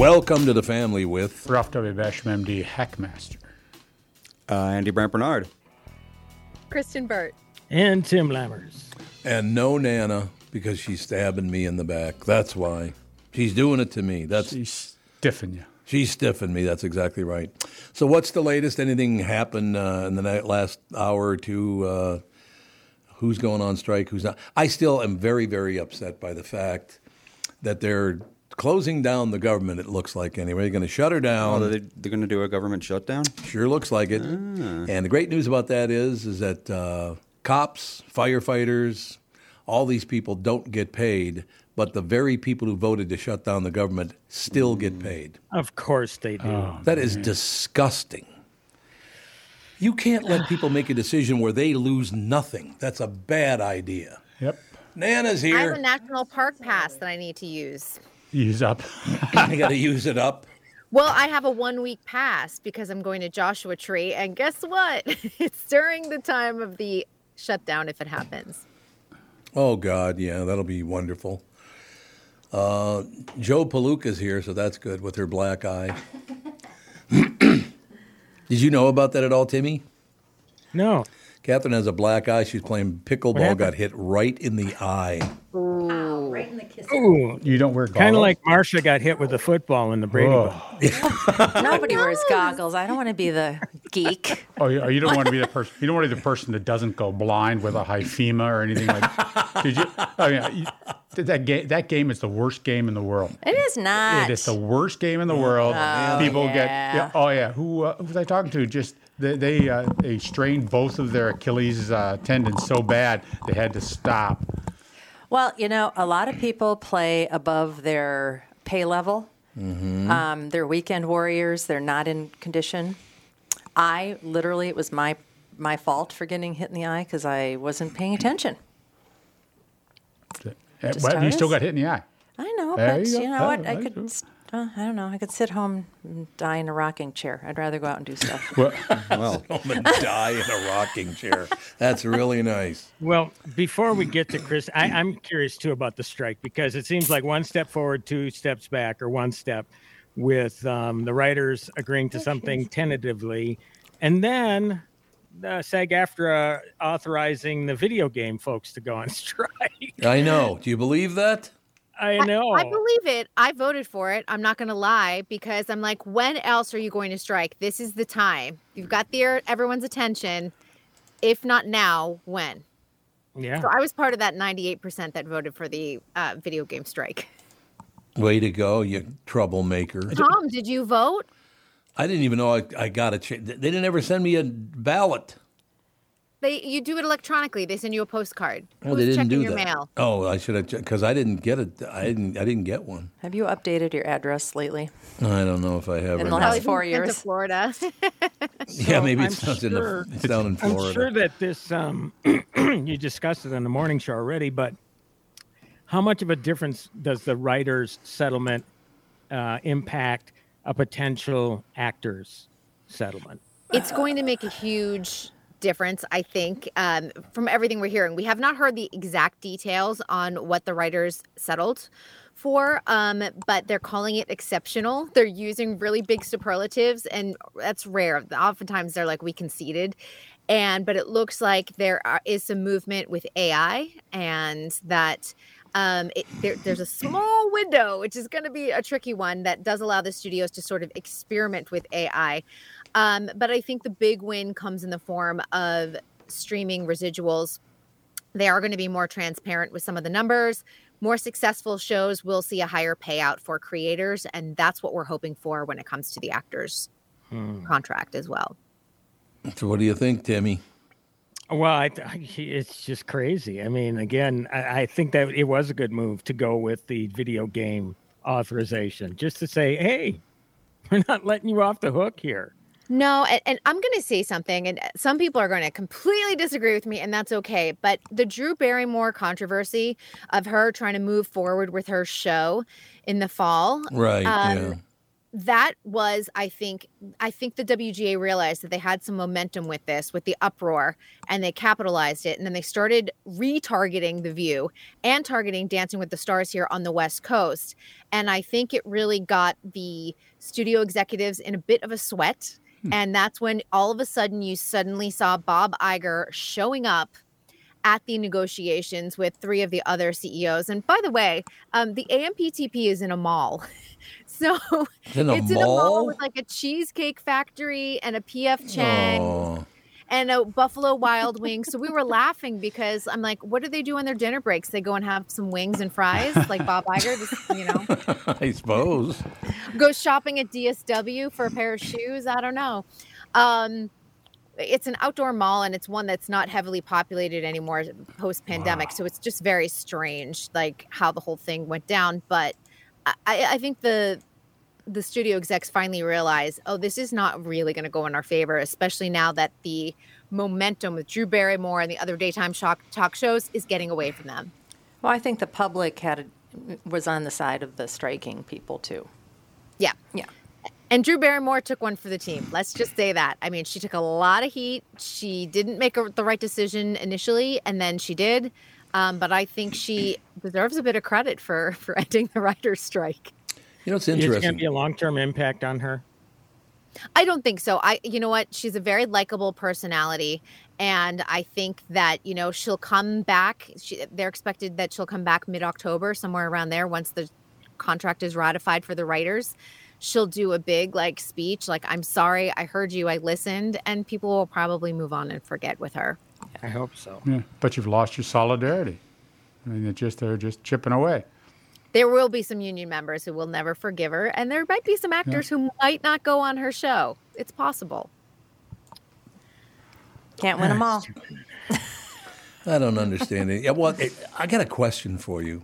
Welcome to the family with Ralph W. Basham, MD, Hackmaster. Uh, Andy Brant Barnard. Kristen Burt. And Tim Lammers. and no Nana because she's stabbing me in the back. That's why she's doing it to me. That's She's stiffing you. she's stiffing me. That's exactly right. So what's the latest? Anything happen uh, in the night, last hour or two? Uh, who's going on strike? Who's not? I still am very very upset by the fact that they're closing down the government. It looks like anyway. They're going to shut her Oh, down. they, they're going to do a government shutdown? Sure looks like it. And the great news about that is, is that uh, cops, firefighters, all these people don't get paid, but the very people who voted to shut down the government still get paid. Of course they do. That is disgusting. You can't let people make a decision where they lose nothing. That's a bad idea. Yep. Nana's here. I have a national park pass that I need to use. Use up. I got to use it up. Well, I have a one week pass because I'm going to Joshua Tree. And guess what? it's during the time of the shutdown if it happens. Oh God, yeah, that'll be wonderful. Uh, Joe Palooka's here, so that's good with her black eye. Did you know about that at all, Timmy? No. Catherine has a black eye. She's playing pickleball, got hit right in the eye. Ooh. You don't wear goggles. Kind of like Marsha got hit with a football in the Brady Oh. Bunch. Nobody wears goggles. I don't want to be the geek. Oh, you, oh, you don't want to be the person. You don't want to be the person that doesn't go blind with a hyphema or anything like. Did you? I mean, you, that game. That game is the worst game in the world. It is not. It is the worst game in the world. People get. yeah. Yeah, oh yeah. Who uh, who was I talking to? Just they they, uh, they strained both of their Achilles uh, tendons so bad they had to stop. Well, you know, a lot of people play above their pay level. Um, they're weekend warriors. They're not in condition. I literally, it was my my fault for getting hit in the eye because I wasn't paying attention. Just But you still got hit in the eye. I know, There but you you, know what? Oh, I could. you go. s- Uh, I don't know. I could sit home and die in a rocking chair. I'd rather go out and do stuff. Well, Well, I'm gonna die in a rocking chair. That's really nice. Well, before we get to Chris, I, I'm curious too about the strike because it seems like one step forward, two steps back, or one step with um, the writers agreeing to something tentatively. And then uh, SAG AFTRA authorizing the video game folks to go on strike. I know. Do you believe that? I know. I believe it. I voted for it. I'm not going to lie because I'm like, when else are you going to strike? This is the time. You've got the everyone's attention. If not now, when? yeah. So I was part of that 98% that voted for the uh, video game strike. Way to go, you troublemaker. Tom, did you vote? I didn't even know I, I got a chance. They didn't ever send me a ballot. They you do it electronically. They send you a postcard. Oh, Who's they didn't checking do your that. mail? Oh, I should have because I didn't get it. I didn't. I didn't get one. Have you updated your address lately? I don't know if I have. In the last four years. to Florida. yeah, maybe I'm it's not in the. It's down in Florida. I'm sure that this um, you discussed it on the morning show already, but how much of a difference does the writers' settlement uh, impact a potential actors' settlement? it's going to make a huge difference, I think, um, from everything we're hearing. We have not heard the exact details on what the writers settled for, um, but they're calling it exceptional. They're using really big superlatives, and that's rare. Oftentimes they're like, we conceded. and but it looks like there are, is some movement with AI, and that um, it, there, there's a small window, which is going to be a tricky one, that does allow the studios to sort of experiment with AI. Um, but I think the big win comes in the form of streaming residuals. They are going to be more transparent with some of the numbers. More successful shows will see a higher payout for creators, and that's what we're hoping for when it comes to the actors' contract as well. So, what do you think, Timmy? Well, I, I- it's just crazy. I mean, again, I, I think that it was a good move to go with the video game authorization, just to say, hey, we're not letting you off the hook here. No, and, and I'm going to say something, and uh, some people are going to completely disagree with me, and that's okay. But the Drew Barrymore controversy of her trying to move forward with her show in the fall, Right. Um, yeah. that was, I think, I think the WGA realized that they had some momentum with this, with the uproar, and they capitalized it. And then they started retargeting The View and targeting Dancing with the Stars here on the West Coast. And I think it really got the studio executives in a bit of a sweat. And that's when all of a sudden you suddenly saw Bob Iger showing up at the negotiations with three of the other CEOs. And by the way, um, the AMPTP is in a mall. So In a it's in a mall mall? with like a cheesecake factory and a PF Chang Oh, and a Buffalo Wild Wings. So we were laughing because I'm like, what do they do on their dinner breaks? They go and have some wings and fries, like Bob Iger, just, you know, I suppose. go shopping at DSW for a pair of shoes. I don't know. Um, it's an outdoor mall and it's one that's not heavily populated anymore post pandemic. So it's just very strange, like how the whole thing went down. But I, I think the the studio execs finally realize, oh, this is not really going to go in our favor, especially now that the momentum with Drew Barrymore and the other daytime shock, talk shows is getting away from them. Well, I think the public had was on the side of the striking people too. Yeah. Yeah. And Drew Barrymore took one for the team. Let's just say that. I mean, she took a lot of heat. She didn't make a, the right decision initially, and then she did. Um, but I think she deserves a bit of credit for for ending the writers' strike. You know, it's It's going to be a long term impact on her. I don't think so. I, you know what? She's a very likable personality, and I think that you know she'll come back. She, they're expected that she'll come back mid October, somewhere around there, once the contract is ratified for the writers. She'll do a big like speech, like "I'm sorry, I heard you, I listened," and people will probably move on and forget with her. I hope so. Yeah, but you've lost your solidarity. I mean, they're just they're just chipping away. There will be some union members who will never forgive her, and there might be some actors who might not go on her show. It's possible. Can't win ah, them all. I don't understand it. Yeah, well, it, I got a question for you.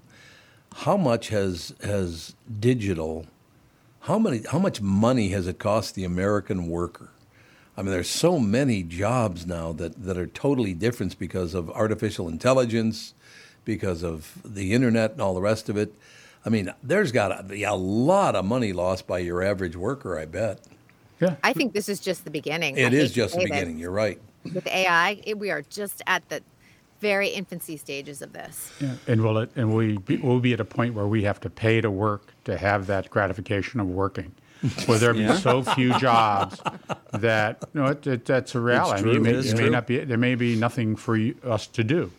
How much has has digital? How many? How much money has it cost the American worker? I mean, there's so many jobs now that, that are totally different because of artificial intelligence, because of the internet and all the rest of it. I mean, there's got to be a lot of money lost by your average worker. I bet Yeah, I think this is just the beginning. I it hate is just the beginning. You're right. with AI, it, we are just at the very infancy stages of this. yeah. and will it? And we be, will be at a point where we have to pay to work to have that gratification of working. Will there be Yeah. so few jobs that you know it, it, that's a reality? I mean, true. it may, It is it may not be. There may be nothing for you, us to do.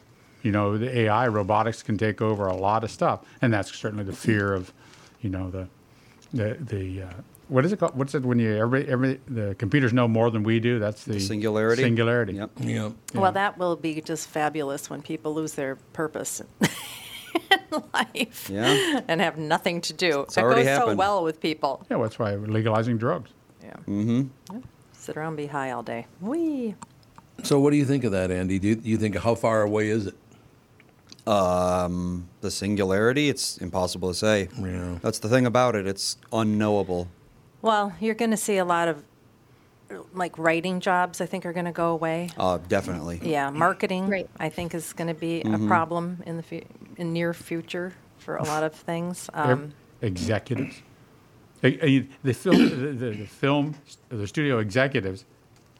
You know, the AI robotics can take over a lot of stuff, and that's certainly the fear of, you know, the the the uh, what is it called? What's it when you every every the computers know more than we do? That's the Singularity. Singularity. Yep. Yeah. Well, that will be just fabulous when people lose their purpose in life Yeah. and have nothing to do. It's that already goes so well with people. Yeah, well, that's why we're legalizing drugs. Yeah. Mm-hmm. Sit around and be high all day. Wee. So, what do you think of that, Andy? Do you, do you think how far away is it? Um, the singularity, it's impossible to say. Yeah. That's the thing about it. It's unknowable. Well, you're going to see a lot of like writing jobs. I think are going to go away. Uh, definitely. Yeah, marketing. Right. I think is going to be Mm-hmm. a problem in the fu- in near future for a lot of things. Um, executives. The film, the, the, the film, the studio executives,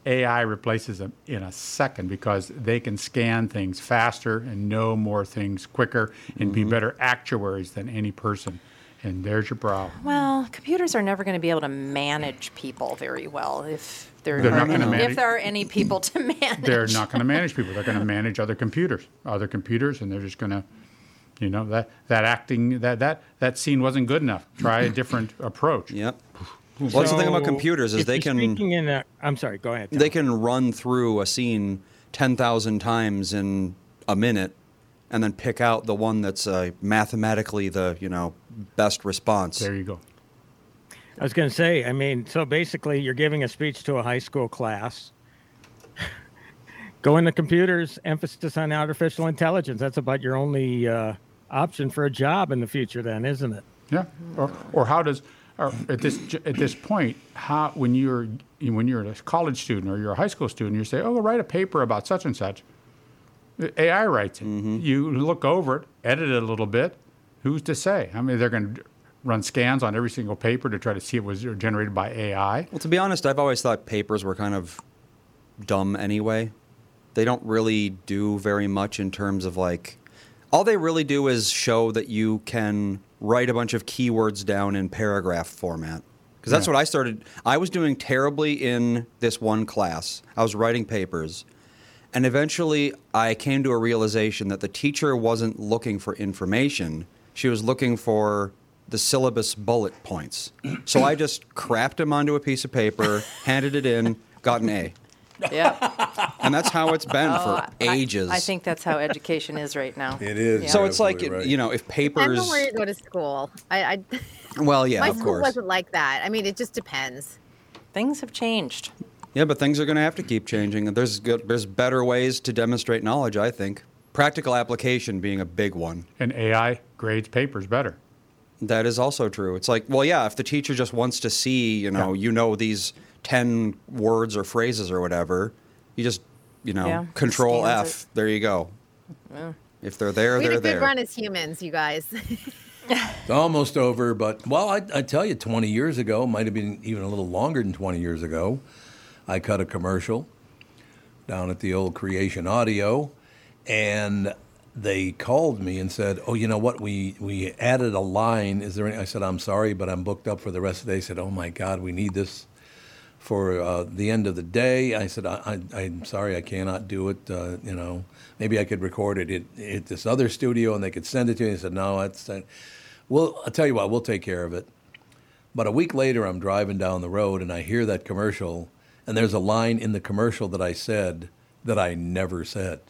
AI replaces them in a second because they can scan things faster and know more things quicker and be mm-hmm. better actuaries than any person. and there's your problem. Well, computers are never going to be able to manage people very well if there They're are not any, manage- if there are any people to manage. They're not going to manage people. They're going to manage other computers, other computers, and they're just going to, you know, that that acting that that that scene wasn't good enough. Try a different approach. Yep. Well, that's the thing about computers is they can Speaking in a, I'm sorry. Go ahead. Tom. they can run through a scene ten thousand times in a minute, and then pick out the one that's uh, mathematically the you know best response. There you go. I was going to say, I mean, so basically, you're giving a speech to a high school class. Go into computers, emphasis on artificial intelligence. That's about your only uh, option for a job in the future, then, isn't it? Yeah. Or, or how does, or at this at this point, how when you're when you're a college student or you're a high school student, you say, "Oh, well, write a paper about such and such." AI writes it. Mm-hmm. You look over it, edit it a little bit. Who's to say? I mean, they're going to run scans on every single paper to try to see if it was generated by AI. Well, to be honest, I've always thought papers were kind of dumb anyway. They don't really do very much in terms of like, all they really do is show that you can write a bunch of keywords down in paragraph format. Because that's Yeah. what I started. I was doing terribly in this one class. I was writing papers. And eventually, I came to a realization that the teacher wasn't looking for information. She was looking for the syllabus bullet points. So I just crapped them onto a piece of paper, handed it in, got an A. yeah. And that's how it's been Oh, for I- ages. I, think that's how education is right now. It is. Yeah. so. It's like, right. you know, if Depends papers. on where you go to school. I, I Well, yeah, my of school course. wasn't like that. I mean, it just depends. Things have changed. Yeah, but things are going to have to keep changing. There's good, there's better ways to demonstrate knowledge, I think. Practical application being a big one. And AI grades papers better. That is also true. It's like, well, yeah, if the teacher just wants to see, you know, Yeah. you know these 10 words or phrases or whatever, you just, you know, Yeah, control F. scans There you go. If they're there, We had they're a good there. run as humans, you guys. It's almost over, but well, I, I tell you, 20 years ago, might have been even a little longer than 20 years ago, I cut a commercial down at the old Creation Audio, and they called me and said, "Oh, you know what? We we added a line. Is there any?" I said, "I'm sorry, but I'm booked up for the rest of the day." They said, "Oh my God, we need this." For uh, the end of the day, I said, I, I, "I'm sorry, I cannot do it. Uh, you know, maybe I could record it at, at this other studio, and they could send it to me." They said, "No, that's." Uh, well, I'll tell you what, we'll take care of it. But a week later, I'm driving down the road and I hear that commercial, and there's a line in the commercial that I said that I never said.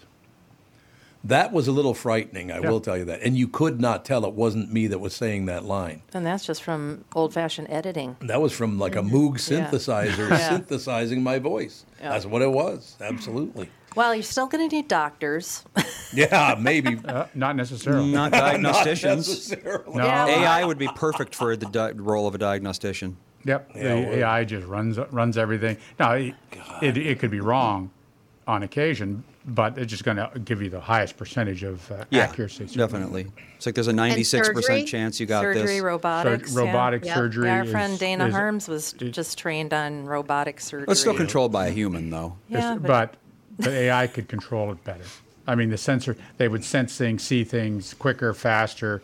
That was a little frightening, I Yeah. will tell you that. And you could not tell it wasn't me that was saying that line. And that's just from old fashioned editing. That was from like a Moog Mm-hmm. Synthesizer Yeah. synthesizing my voice. Yeah. That's what it was, absolutely. Well, you're still going to need doctors. Yeah, maybe. Uh, not necessarily. Not Not diagnosticians. necessarily. No. AI would be perfect for the di- role of a diagnostician. Yep. The well- AI just runs runs everything. Now, it, it, it could be wrong on occasion, but it's just going to give you the highest percentage of uh, Yeah, accuracy. definitely. It's like there's a 96% surgery? chance you got surgery, this. So robotics. yeah. robotic Yep. surgery. Yeah, our is- friend Dana is- Harms was is- just trained on robotic surgery. It's still controlled by a human, though. Yeah, but but AI could control it better. I mean, the sensor they would sense things, see things quicker, faster.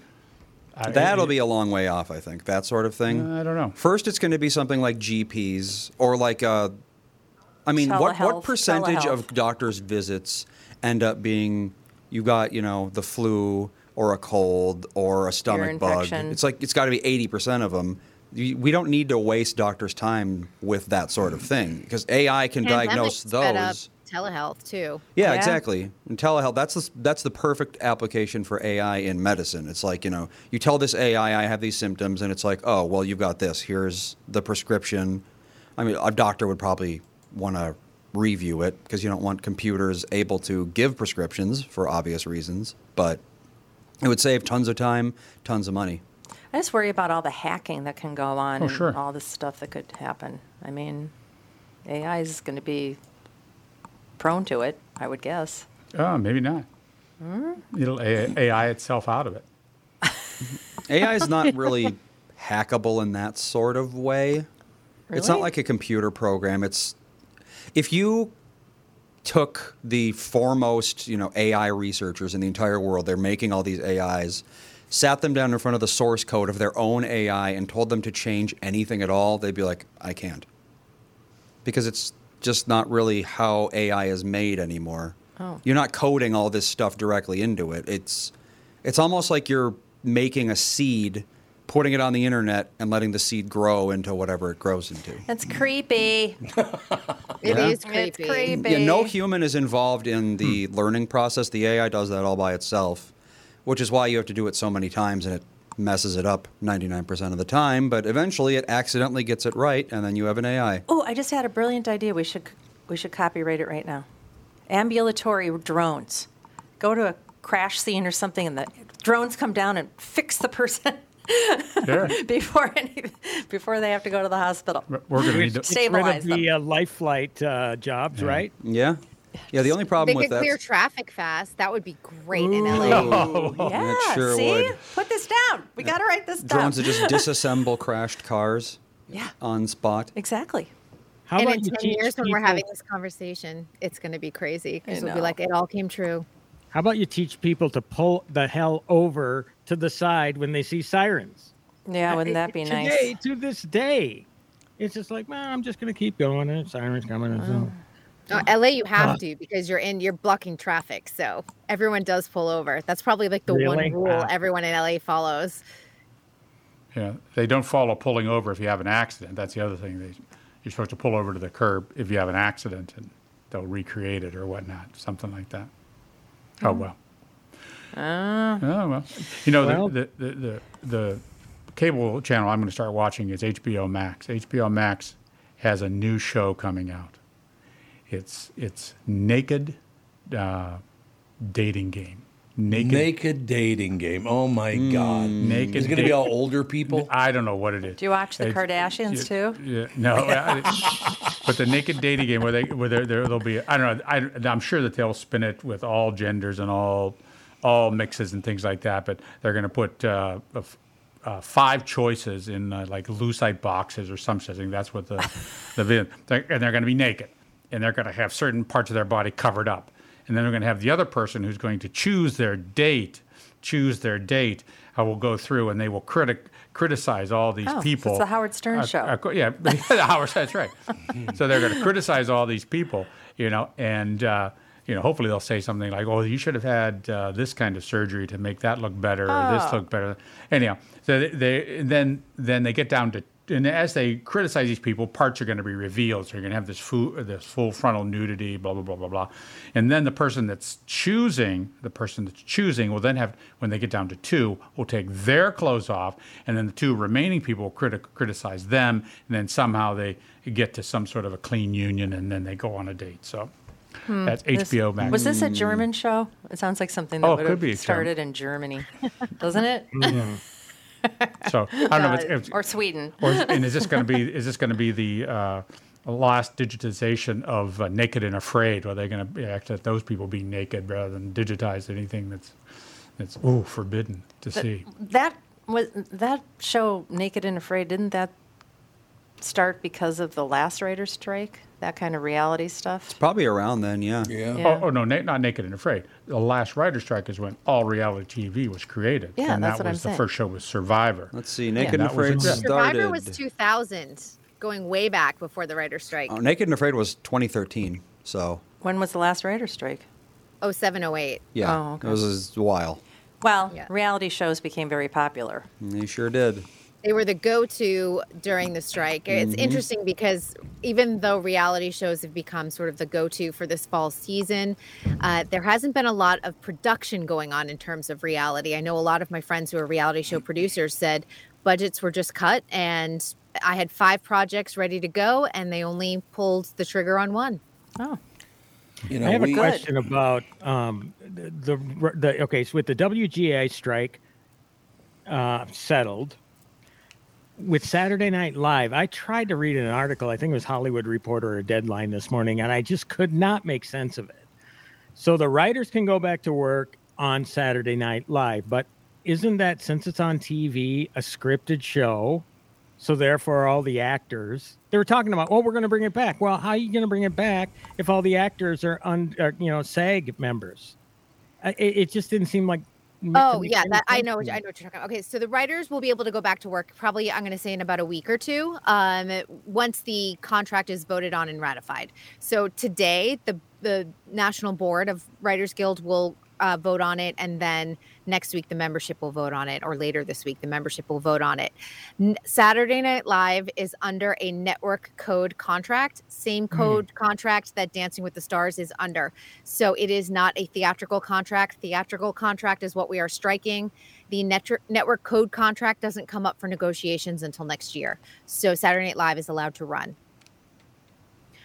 I- That'll it- be a long way off, I think. That sort of thing. I don't know. First, it's going to be something like GPs or like, uh, I mean, what what percentage of doctors' visits end up being you got you know the flu or a cold or a stomach bug? It's like it's got to be eighty percent of them. We don't need to waste doctors' time with that sort of thing because AI can Pandemic diagnose sped up those. telehealth too. Yeah, Yeah. exactly. And telehealth, that's the, that's the perfect application for AI in medicine. It's like, you know, you tell this AI, I have these symptoms, and it's like, oh, well, you've got this. Here's the prescription. I mean, a doctor would probably want to review it because you don't want computers able to give prescriptions for obvious reasons, but it would save tons of time, tons of money. I just worry about all the hacking that can go on Oh, and sure. all the stuff that could happen. I mean, AI is going to be prone to it, I would guess. Oh, maybe not. Hmm? It'll A- AI itself out of it. AI is not really hackable in that sort of way. Really? It's not like a computer program. It's if you took the foremost, you know, AI researchers in the entire world. They're making all these AIs. Sat them down in front of the source code of their own AI and told them to change anything at all, they'd be like, I can't. Because it's just not really how AI is made anymore. Oh. You're not coding all this stuff directly into it. It's it's almost like you're making a seed, putting it on the internet and letting the seed grow into whatever it grows into. That's creepy. It Yeah. is It's creepy. creepy. Yeah, no human is involved in the hmm. learning process. The AI does that all by itself, which is why you have to do it so many times and it messes it up 99% of the time, but eventually it accidentally gets it right and then you have an AI. Oh, I just had a brilliant idea. We should we should copyright it right now. Ambulatory drones. Go to a crash scene or something, and the drones come down and fix the person Sure. before any, before they have to go to the hospital. We're going to need to. Get rid Stabilize of them. the uh, life flight uh, jobs, right? Yeah. Yeah, the only They problem with could that clear traffic fast. That would be great in LA. Yeah, sure see, would. put this down. We got to write this down. drones that just disassemble crashed cars yeah, on spot. exactly. How and in 10 teach years when we're having this conversation, it's going to be crazy because I we'll be like, it all came true. How about you teach people to pull the hell over to the side when they see sirens? Yeah, wouldn't that be nice? Today, to this day, it's just like, man, I'm just gonna keep going. And sirens coming. And so. No, LA, you have to because you're in, you're blocking traffic. So everyone does pull over. That's probably like the Really? one rule Ah. everyone in LA follows. Yeah, they don't follow pulling over if you have an accident. That's the other thing. They, you're supposed to pull over to the curb if you have an accident, and they'll recreate it or whatnot, something like that. Oh well. Oh well. You know Well- the, the, the the the cable channel I'm going to start watching is HBO Max. HBO Max has a new show coming out. It's it's naked uh, dating game. Naked. Naked dating game. Oh my God. Naked Is going to be all older people? I don't know what it is. Do you watch the It's- Kardashians yeah, too? Yeah, no, I- but the naked dating game where they where there there will be I don't know I, I'm sure that they'll spin it with all genders and all all mixes and things like that. But they're going to put uh, uh, five choices in uh, like lucite boxes or some such thing. That's what the the and they're going to be naked and they're going to have certain parts of their body covered up. And then they're going to have the other person who's going to choose their date, choose their date. I will go through and they will critic criticize all these Oh, so people. it's the Howard Stern Uh, show. uh, yeah, the Howard. That's right. so they're going to criticize all these people, you know, and uh, you know, hopefully they'll say something like, "Oh, you should have had uh, this kind of surgery to make that look better, or this Oh. look better." Anyhow, so they, they then then they get down to. And as they criticize these people, parts are going to be revealed. So you're going to have this full, this full frontal nudity, blah blah blah blah blah, and then the person that's choosing, the person that's choosing, will then have when they get down to two, will take their clothes off, and then the two remaining people will criti- criticize them, and then somehow they get to some sort of a clean union, and then they go on a date. So that's Hmm. This- HBO Max. Was this a German show? It sounds like something that Oh, would could be a have German. started in Germany, doesn't it? So I don't know if it's, if, or Sweden. or and is this going to be is this going to be the uh, last digitization of uh, Naked and Afraid? Are they going to act that those people be naked rather than digitize anything that's that's ooh forbidden to see? That was that show, Naked and Afraid. Didn't that start because of the last writer's strike? That kind of reality stuff. It's Probably around then, yeah. Yeah. Yeah. Oh, oh no, na- not Naked and Afraid. The last writer strike is when all reality TV was created. Yeah, and that's that what I'm was the saying. first show was Survivor. Let's see. Naked Yeah. and That was Afraid it. started. Survivor was 2000, going way back before the writer's strike. Oh, Naked and Afraid was 2013. So When was the last writer strike? Oh, 0708. yeah, Oh, okay. it was a while. Well, Yeah. reality shows became very popular. They sure did. They were the go-to during the strike. It's interesting because even though reality shows have become sort of the go-to for this fall season, uh, there hasn't been a lot of production going on in terms of reality. I know a lot of my friends who are reality show producers said budgets were just cut, and I had five projects ready to go, and they only pulled the trigger on one. Oh, You know, I have we, a question about um, the, the the okay. So with the WGA strike uh, settled, with Saturday Night Live, I tried to read an article. I think it was Hollywood Reporter or Deadline this morning, and I just could not make sense of it. So the writers can go back to work on Saturday Night Live, but isn't that since it's on TV a scripted show? So therefore, all the actors they were talking about, oh, we're going to bring it back. Well, how are you going to bring it back if all the actors are, un, are you know, SAG members? It, it just didn't seem like. Oh yeah, that I know. what- I know what you're talking about. Okay, so the writers will be able to go back to work probably. I'm going to say in about a week or two, um, once the contract is voted on and ratified. So today, the the National Board of Writers Guild will uh, vote on it, and then next week the membership will vote on it, or later this week the membership will vote on it. N- Saturday Night Live is under a network code contract, same hmm. code contract that Dancing with the Stars is under. So it is not a theatrical contract. Theatrical contract is what we are striking. The net- network code contract doesn't come up for negotiations until next year. So Saturday Night Live is allowed to run.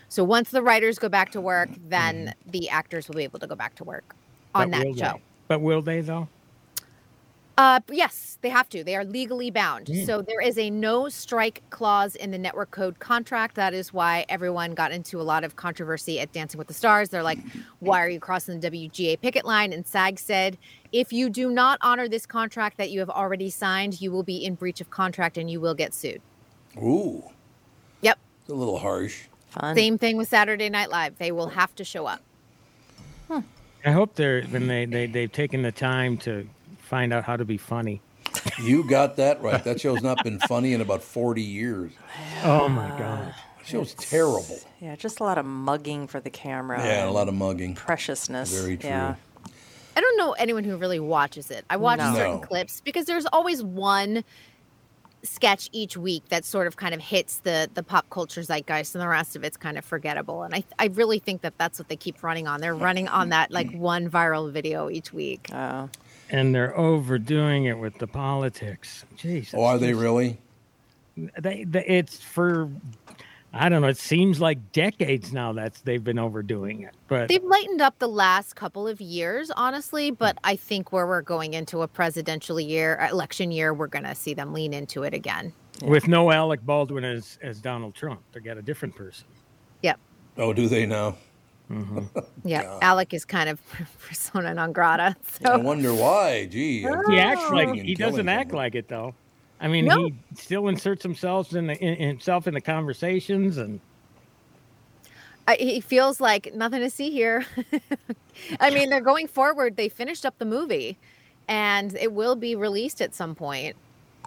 So once the writers go back to work, then hmm. the actors will be able to go back to work on But that show. They? But will they though? Uh, yes, they have to. They are legally bound. Mm. So there is a no strike clause in the network code contract. That is why everyone got into a lot of controversy at Dancing with the Stars. They're like, why are you crossing the WGA picket line? And SAG said, if you do not honor this contract that you have already signed, you will be in breach of contract and you will get sued. Ooh, Yep. it's a little harsh. Fun. Same thing with Saturday Night Live. They will have to show up. I hope they're when they, they they've taken the time to find out how to be funny. You got that right. That show's not been funny in about 40 years. Oh my god. That show's terrible. Yeah, just a lot of mugging for the camera. Yeah, a lot of mugging. preciousness. Very true. Yeah. I don't know anyone who really watches it. I watch No. certain No. clips because there's always one sketch each week that sort of kind of hits the the pop culture zeitgeist and the rest of it's kind of forgettable and i i really think that that's what they keep running on they're running on that like mm-hmm. one viral video each week Oh. And they're overdoing it with the politics. Jeez. Oh, are they really? They, they it's for I don't know, it seems like decades now that they've been overdoing it. But they've lightened up the last couple of years honestly but i think where we're going into a presidential year uh, election year we're going to see them lean into it again with no Alec Baldwin as as Donald Trump, they got a different person. yep Oh, do they now? Mm-hmm. yeah alec is kind of persona non grata I wonder why. Gee. I'm oh. He acts like he doesn't act someone. like it though. I mean, No. he still inserts himself in the in, himself in the conversations, and I, he feels like nothing to see here. I mean, they're going forward. They finished up the movie, and it will be released at some point.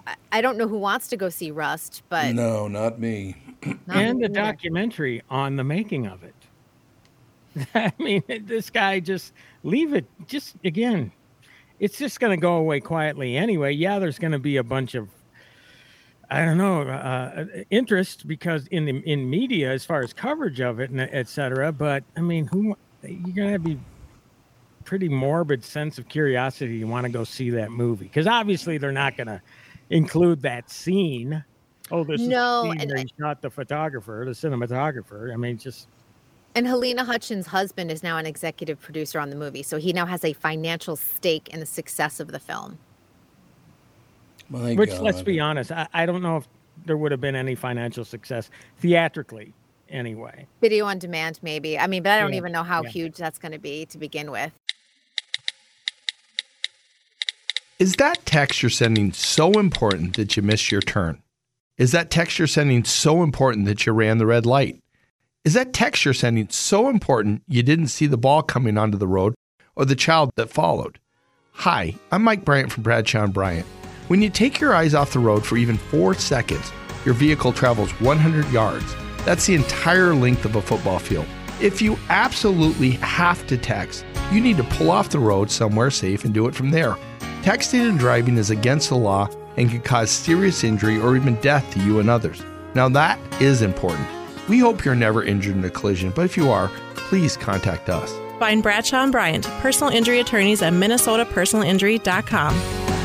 I, I don't know who wants to go see Rust, but No, not me. not and me the either. documentary on the making of it. I mean, this guy just leave it. Just again, it's just going to go away quietly anyway. Yeah, there's going to be a bunch of I don't know uh, interest because in the in media as far as coverage of it and et cetera. But I mean, who you're going to be pretty morbid sense of curiosity. You want to go see that movie because obviously they're not going to include that scene. Oh, this No, is the scene and where I- he shot the photographer, the cinematographer. I mean, just And Halyna Hutchins' husband is now an executive producer on the movie, so he now has a financial stake in the success of the film. My which God. let's be honest, I, I don't know if there would have been any financial success theatrically anyway. Video on demand, maybe. I mean, but I don't Yeah, even know how yeah. huge that's going to be to begin with. Is that text you're sending so important that you missed your turn? Is that text you're sending so important that you ran the red light? Is that text you're sending so important you didn't see the ball coming onto the road or the child that followed? Hi, I'm Mike Bryant from Bradshaw and Bryant. When you take your eyes off the road for even four seconds, your vehicle travels 100 yards. That's the entire length of a football field. If you absolutely have to text, you need to pull off the road somewhere safe and do it from there. Texting and driving is against the law and can cause serious injury or even death to you and others. Now, that is important. We hope you're never injured in a collision, but if you are, please contact us. Find Bradshaw and Bryant, personal injury attorneys at minnesotapersonalinjury.com.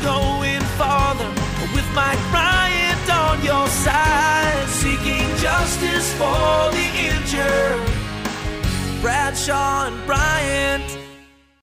Going farther with Mike Bryant on your side, seeking justice for the injured. Bradshaw and Bryant.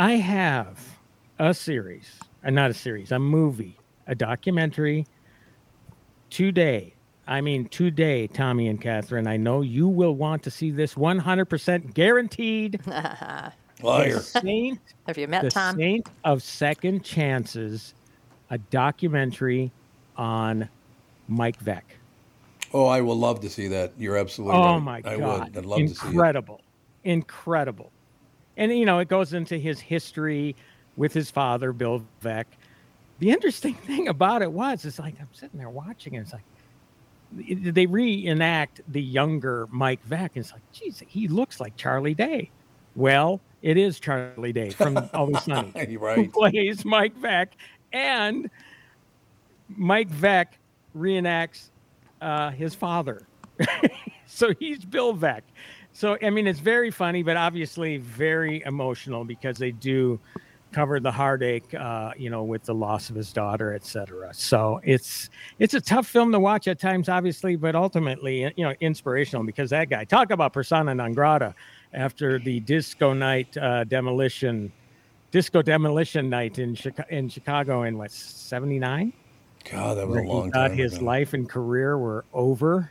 I have a series, uh, not a series, a movie, a documentary today. I mean, today, Tommy and Catherine, I know you will want to see this 100% guaranteed. Liar. The Saint, Have you met the Tom? Saint of Second Chances, a documentary on Mike Veeck. Oh, I will love to see that. You're absolutely Oh right. my I God. would. I'd love to see it. Incredible. Incredible. And, you know, it goes into his history with his father, Bill Veeck. The interesting thing about it was, it's like, I'm sitting there watching it. It's like, they reenact the younger Mike Veeck. And it's like, geez, he looks like Charlie Day. Well, it is Charlie Day from Always Sunny You're who plays Mike Veeck, and Mike Veeck reenacts uh, his father. so he's Bill Veeck. So I mean, it's very funny, but obviously very emotional because they do cover the heartache, uh, you know, with the loss of his daughter, etc. So it's it's a tough film to watch at times, obviously, but ultimately, you know, inspirational because that guy talk about persona non grata after the disco night uh, demolition disco demolition night in Chicago, in Chicago in what 79 God, that was a long he thought his ago. life and career were over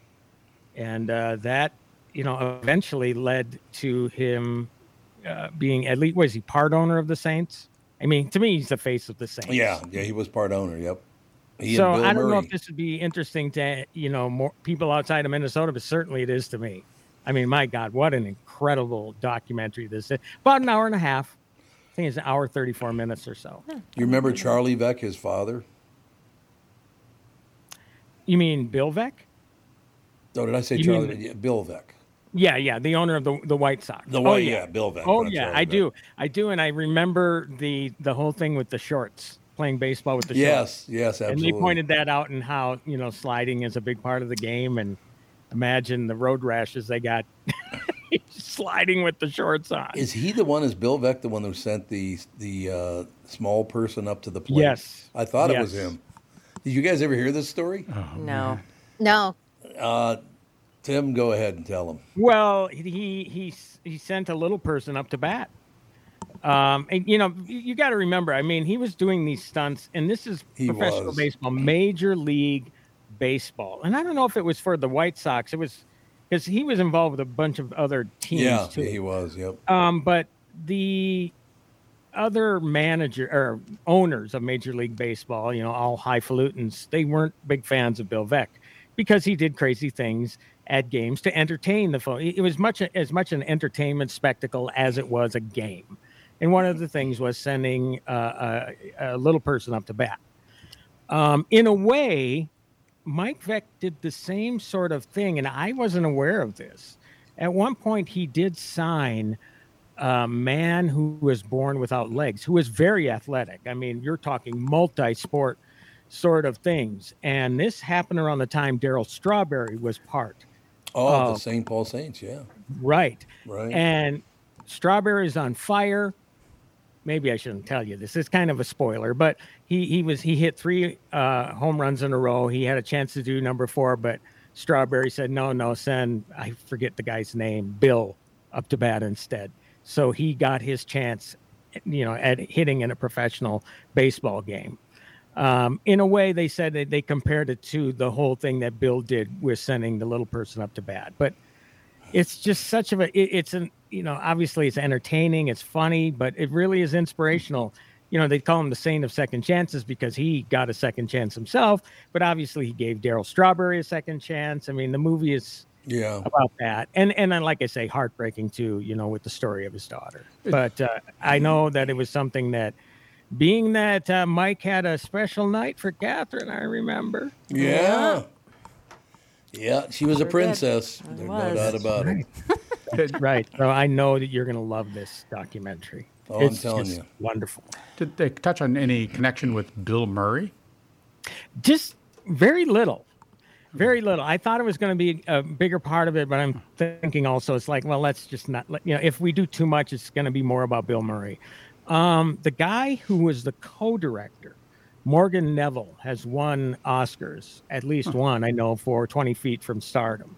and uh, that you know eventually led to him uh, being at least was he part owner of the Saints I mean to me he's the face of the Saints Yeah, yeah, he was part owner. Yep. He so I don't know if this would be interesting to you know more people outside of Minnesota, but certainly it is to me. I mean, my God, what an incredible documentary this is! About an hour and a half. I think it's an hour thirty four minutes or so. You remember Charlie Veeck, his father? You mean Bill Veeck? Oh, did I say You Charlie? mean- Yeah, Bill Veeck. Yeah, yeah, the owner of the the White Sox. The oh yeah, yeah, Bill Veeck, Oh not yeah, Charlie I Veeck. do, I do, and I remember the the whole thing with the shorts, playing baseball with the Yes, shorts. yes, And absolutely. And they pointed that out and how you know sliding is a big part of the game, and imagine the road rashes they got sliding with the shorts on. Is he the one? Is Bill Veeck the one who sent the the uh, small person up to the plate? Yes. I thought it was him. Did you guys ever hear this story? No. No. Uh, Tim, go ahead and tell him. Well, he he he sent a little person up to bat. Um, and, you know, you, got to remember. I mean, he was doing these stunts, and this is He professional was. baseball, major league baseball. And I don't know if it was for the White Sox. It was because he was involved with a bunch of other teams yeah, too. he was. Yep. Um, but the other manager or owners of Major League Baseball, you know, all highfalutins, they weren't big fans of Bill Veeck because he did crazy things at games to entertain the phone. It was much as much an entertainment spectacle as it was a game. And one of the things was sending uh, a, a little person up to bat. Um, in a way, Mike Veeck did the same sort of thing, and I wasn't aware of this. At one point, he did sign a man who was born without legs, who was very athletic. I mean, you're talking multi sport sort of things. And this happened around the time Darryl Strawberry was part. Oh, Oh. the St. Paul Saints. Yeah. Right. Right. And Strawberry's on fire. Maybe I shouldn't tell you this. It's kind of a spoiler, but he he was he hit three uh, home runs in a row. He had a chance to do number four, but Strawberry said no, no, send I forget the guy's name, Bill, up to bat instead. So he got his chance, you know, at hitting in a professional baseball game. Um, in a way, they said that they compared it to the whole thing that Bill did with sending the little person up to bat, but it's just such of a it, it's an you know obviously it's entertaining it's funny but it really is inspirational. You know they call him the saint of second chances because he got a second chance himself but obviously he gave darryl strawberry a second chance. I mean the movie is Yeah. about that. And and then like i say heartbreaking too you know with the story of his daughter. But uh, i know that it was something that being that uh, mike had a special night for catherine i remember Yeah. Yeah, she was a princess. I There's no doubt about it. right. So I know that you're going to love this documentary. Oh, I'm it's telling just you. wonderful. Did they touch on any connection with Bill Murray? Just very little. Very little. I thought it was going to be a bigger part of it, but I'm thinking also it's like, well, let's just not. Let, you know, if we do too much, it's going to be more about Bill Murray. Um, the guy who was the co-director, Morgan Neville, has won Oscars, at least one I know, for 20 Feet from Stardom.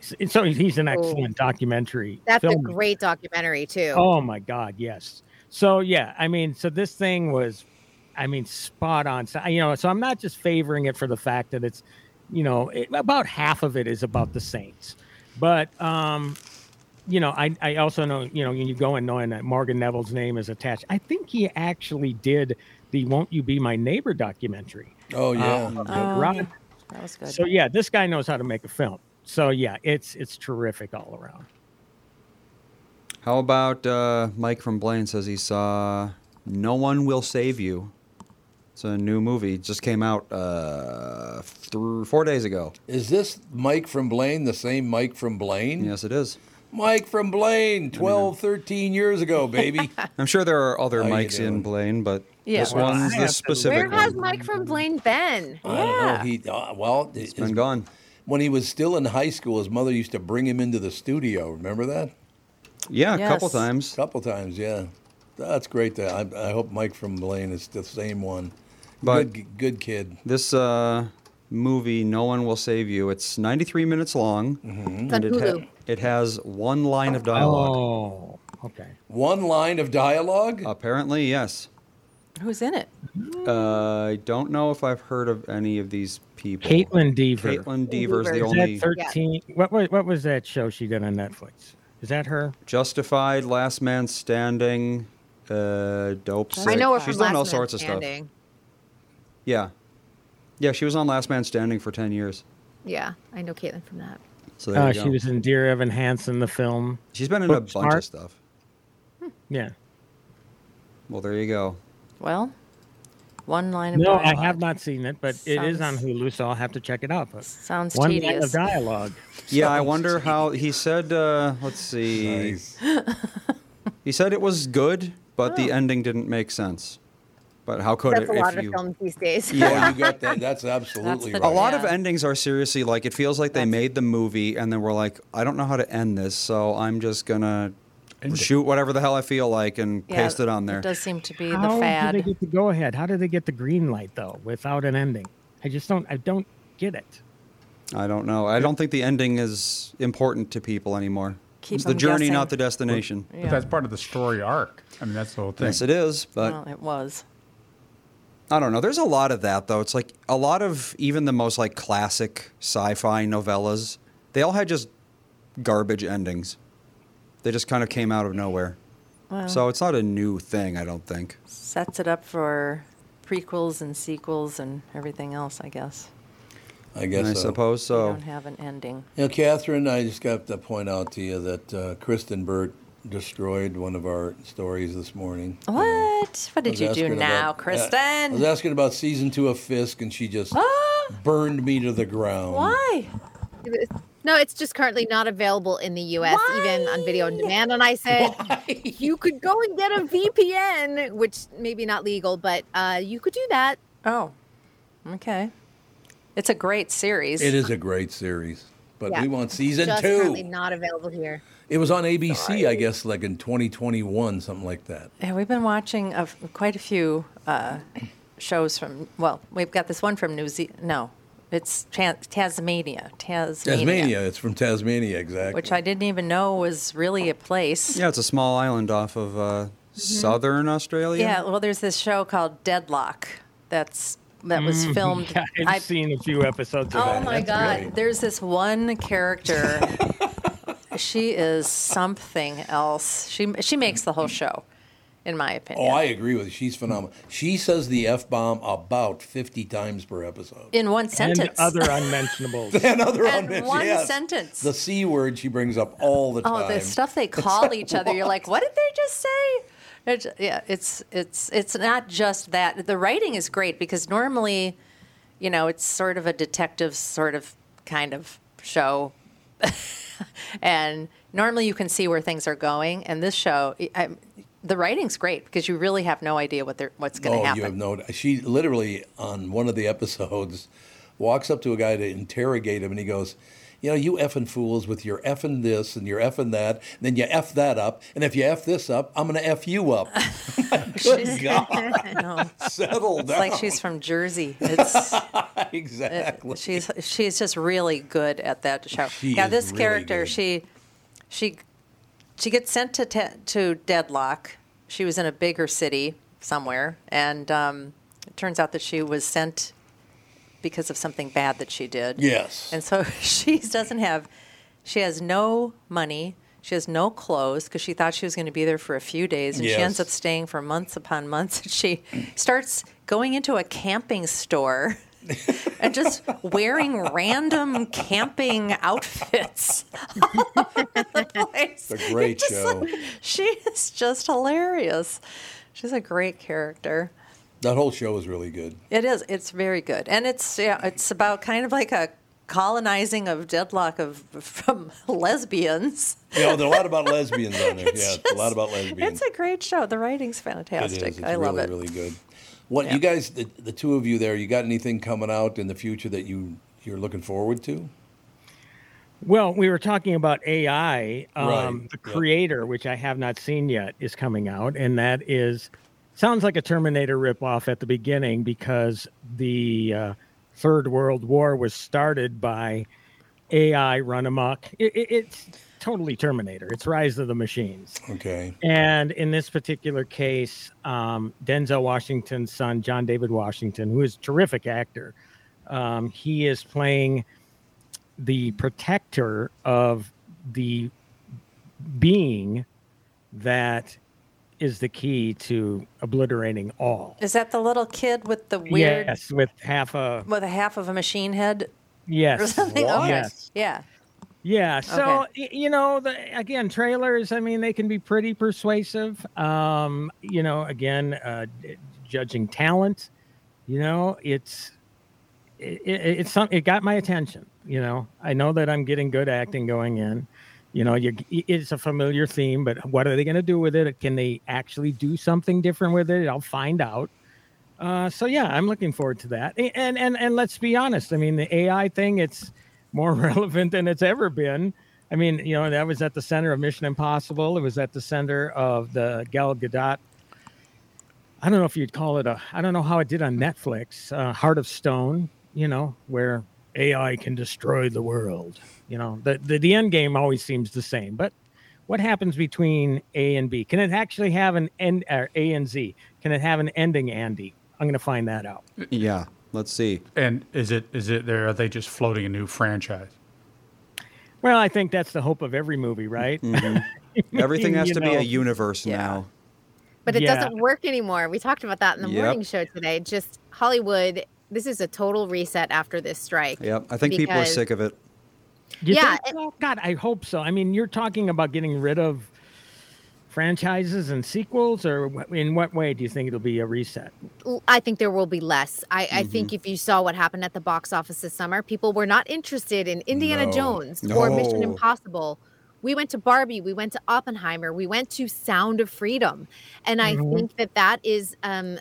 So he's an excellent documentary. That's a great documentary too. Oh my God, yes. So yeah, I mean, so this thing was, I mean, spot on. So you know, so I'm not just favoring it for the fact that it's, you know, it, about half of it is about the Saints, but um, you know, I I also know, you know, when you go in knowing that Morgan Neville's name is attached, I think he actually did the "Won't You Be My Neighbor" documentary. Oh yeah. uh, Oh, Rod- yeah. That was good. So yeah, this guy knows how to make a film. So yeah, it's it's terrific all around. How about uh, Mike from Blaine says he saw No One Will Save You. It's a new movie. It just came out uh, th- four days ago. Is this Mike from Blaine the same Mike from Blaine? Yes, it is. Mike from Blaine, 12, 13 years ago, baby. I'm sure there are other How you Mikes in? Blaine, but Yeah. this Well, one's I the specific Where has one. Mike from Blaine been? I don't know. Yeah. He uh, well, It's his- been gone. when he was still in high school, his mother used to bring him into the studio. Remember that? Yeah, a couple times. A couple times, yeah. That's great. To, I, I hope Mike from Blaine is the same one. But- good, good kid. This uh, movie, No One Will Save You, it's 93 minutes long. Mm-hmm. It's on And it, Hulu. it has one line of dialogue. Oh, okay. One line of dialogue. Apparently, yes. Who's in it? Uh, I don't know if I've heard of any of these people. Kaitlyn Dever. Kaitlyn Dever's the Dever. Is only that 13? What, was, what was that show she did on Netflix? Is that her? Justified, Last Man Standing, uh, Dopesick. I know her She's from done Last all Man sorts of stuff. Yeah. Yeah, she was on Last Man Standing for 10 years. Yeah, I know Kaitlyn from that. So there Uh, you she was in Dear Evan Hansen, the film. She's been in a Book bunch Smart. of stuff. Yeah. Well, there you go. Well, one line of No, I have not seen it, but it is on Hulu, so I'll have to check it out. But Sounds one line tedious. of dialogue. Yeah, I wonder how he said. Uh, let's see. Nice. He said it was good, but the ending didn't make sense. But how could That's it a lot if of you? films these days. Yeah, you got that. That's absolutely the- A right. lot of endings are seriously like it feels like they That's- made the movie and then we're like, I don't know how to end this, so I'm just gonna shoot whatever the hell I feel like and Yeah, paste it on there. It does seem to be the fad. How did they get the go ahead? How did they get the green light though, without an ending? I just don't. I don't get it. I don't know. I don't think the ending is important to people anymore. Keep it's the 'em journey, guessing. not the destination. But that's part of the story arc. I mean, that's the whole thing. Yes, it is, but well, it was. I don't know. There's a lot of that though. It's like a lot of even the most like classic sci-fi novellas. They all had just garbage endings. They just kind of came out of nowhere. Well, So it's not a new thing, I don't think. sets it up for prequels and sequels and everything else, I guess. I guess I so. suppose They so. don't have an ending. You know, Catherine, I just got to point out to you that uh, Kristen Burt destroyed one of our stories this morning. What? What did you do now, about- Kristen? I was asking about season two of Fisk, and she just Ah, burned me to the ground. why? No, it's just currently not available in the US, even on video on demand. And I said, you could go and get a VPN, which maybe not legal, but uh, you could do that. Oh, okay. It's a great series. It is a great series, but Yeah. we want season just two. currently not available here. It was on ABC, I guess, like in 2021, something like that. Yeah, we've been watching a, quite a few uh, shows from. Well, we've got this one from New Zealand. No, it's Tan- Tasmania. Tasmania. Tasmania. It's from Tasmania, exactly. Which I didn't even know was really a place. Yeah, it's a small island off of uh, southern Australia. Yeah, well, there's this show called Deadloch that's that was Mm, filmed. yeah, I've I- seen a few episodes of Oh that. my That's God! great. There's this one character. she is something else. She she makes the whole show, in my opinion. Oh. I agree with you. She's phenomenal. She says the F bomb about 50 times per episode. in one And sentence. other unmentionables. And other And unmentioned- one yes. sentence. The C word she brings up all the time. Oh, the stuff they call each other. You're like, what did they just say? It's, yeah, it's it's it's not just that. The writing is great because normally, you know, it's sort of a detective sort of kind of show. and normally you can see where things are going. And this show, I, the writing's great because you really have no idea what they're, what's going to oh, happen. you have no. She literally on one of the episodes walks up to a guy to interrogate him, and he goes, "You know, you effing fools with your effing this and your effing that, and then you eff that up, and if you eff this up, I'm going to eff you up." Good God, No. settle It's down. like she's from Jersey. It's exactly. she's she's just really good at that show. She yeah, is this really character, good. she she she gets sent to te- to Deadloch. She was in a bigger city somewhere, and um, it turns out that she was sent because of something bad that she did. Yes. And so she doesn't have, she has no money. She has no clothes because she thought she was going to be there for a few days, and she ends up staying for months upon months. And she starts going into a camping store and just wearing random camping outfits. all over the place. It's a great show. like- she is just hilarious. She's a great character. That whole show is really good. It is. It's very good, and it's yeah, it's about kind of like a colonizing of Deadloch of from lesbians. You know, there's a lot about lesbians on there. It's Yeah, a lot about lesbians. It's a great show. The writing's fantastic. is. It's I really, love it. really good. What Yeah. you guys, the, the two of you there, you got anything coming out in the future that you you're looking forward to? Well, we were talking about AI. Um, Right, The yeah. Creator, which I have not seen yet, is coming out, and that is sounds like a Terminator ripoff at the beginning because the uh, Third World War was started by AI run amok. It, it, it's totally Terminator. It's Rise of the Machines. Okay. And in this particular case, um, Denzel Washington's son, John David Washington, who is a terrific actor, um, he is playing the protector of the being that is the key to obliterating all. Is that the little kid with the weird, Yes, with half a with a half of a machine head or yes, something? Okay. yes. Yeah. Yeah. So Okay. you know, the, again, trailers. I mean, they can be pretty persuasive. Um, you know, again, uh, judging talent. You know, it's it, it, it's some. It got my attention. You know, I know that I'm getting good acting going in. You know, you, it's a familiar theme, but what are they going to do with it? Can they actually do something different with it? I'll find out. Uh, so yeah, I'm looking forward to that. And and and let's be honest. I mean, the AI thing, it's more relevant than it's ever been. I mean, you know, that was at the center of Mission Impossible. It was at the center of the Gal Gadot. I don't know if you'd call it a. I don't know how it did on Netflix. Uh, Heart of Stone. You know, where AI can destroy the world. You know, the, the the end game always seems the same. But what happens between A and B? Can it actually have an end? Or A and Z? Can it have an ending? Andy, I'm going to find that out. Yeah, let's see. And is it is it there? Are they just floating a new franchise? Well, I think that's the hope of every movie, right? Mm-hmm. Everything has You to be a universe now. But it Yeah. doesn't work anymore. We talked about that in the Yep. morning show today. Just Hollywood, this is a total reset after this strike. Yep, I think people are sick of it. You Yeah, think so? God, I hope so. I mean, you're talking about getting rid of franchises and sequels, or in what way do you think it'll be a reset? I think there will be less. I, I think Mm-hmm. if you saw what happened at the box office this summer, people were not interested in Indiana No. Jones or Mission Impossible. We went to Barbie, we went to Oppenheimer, we went to Sound of Freedom. And I think that that is, um,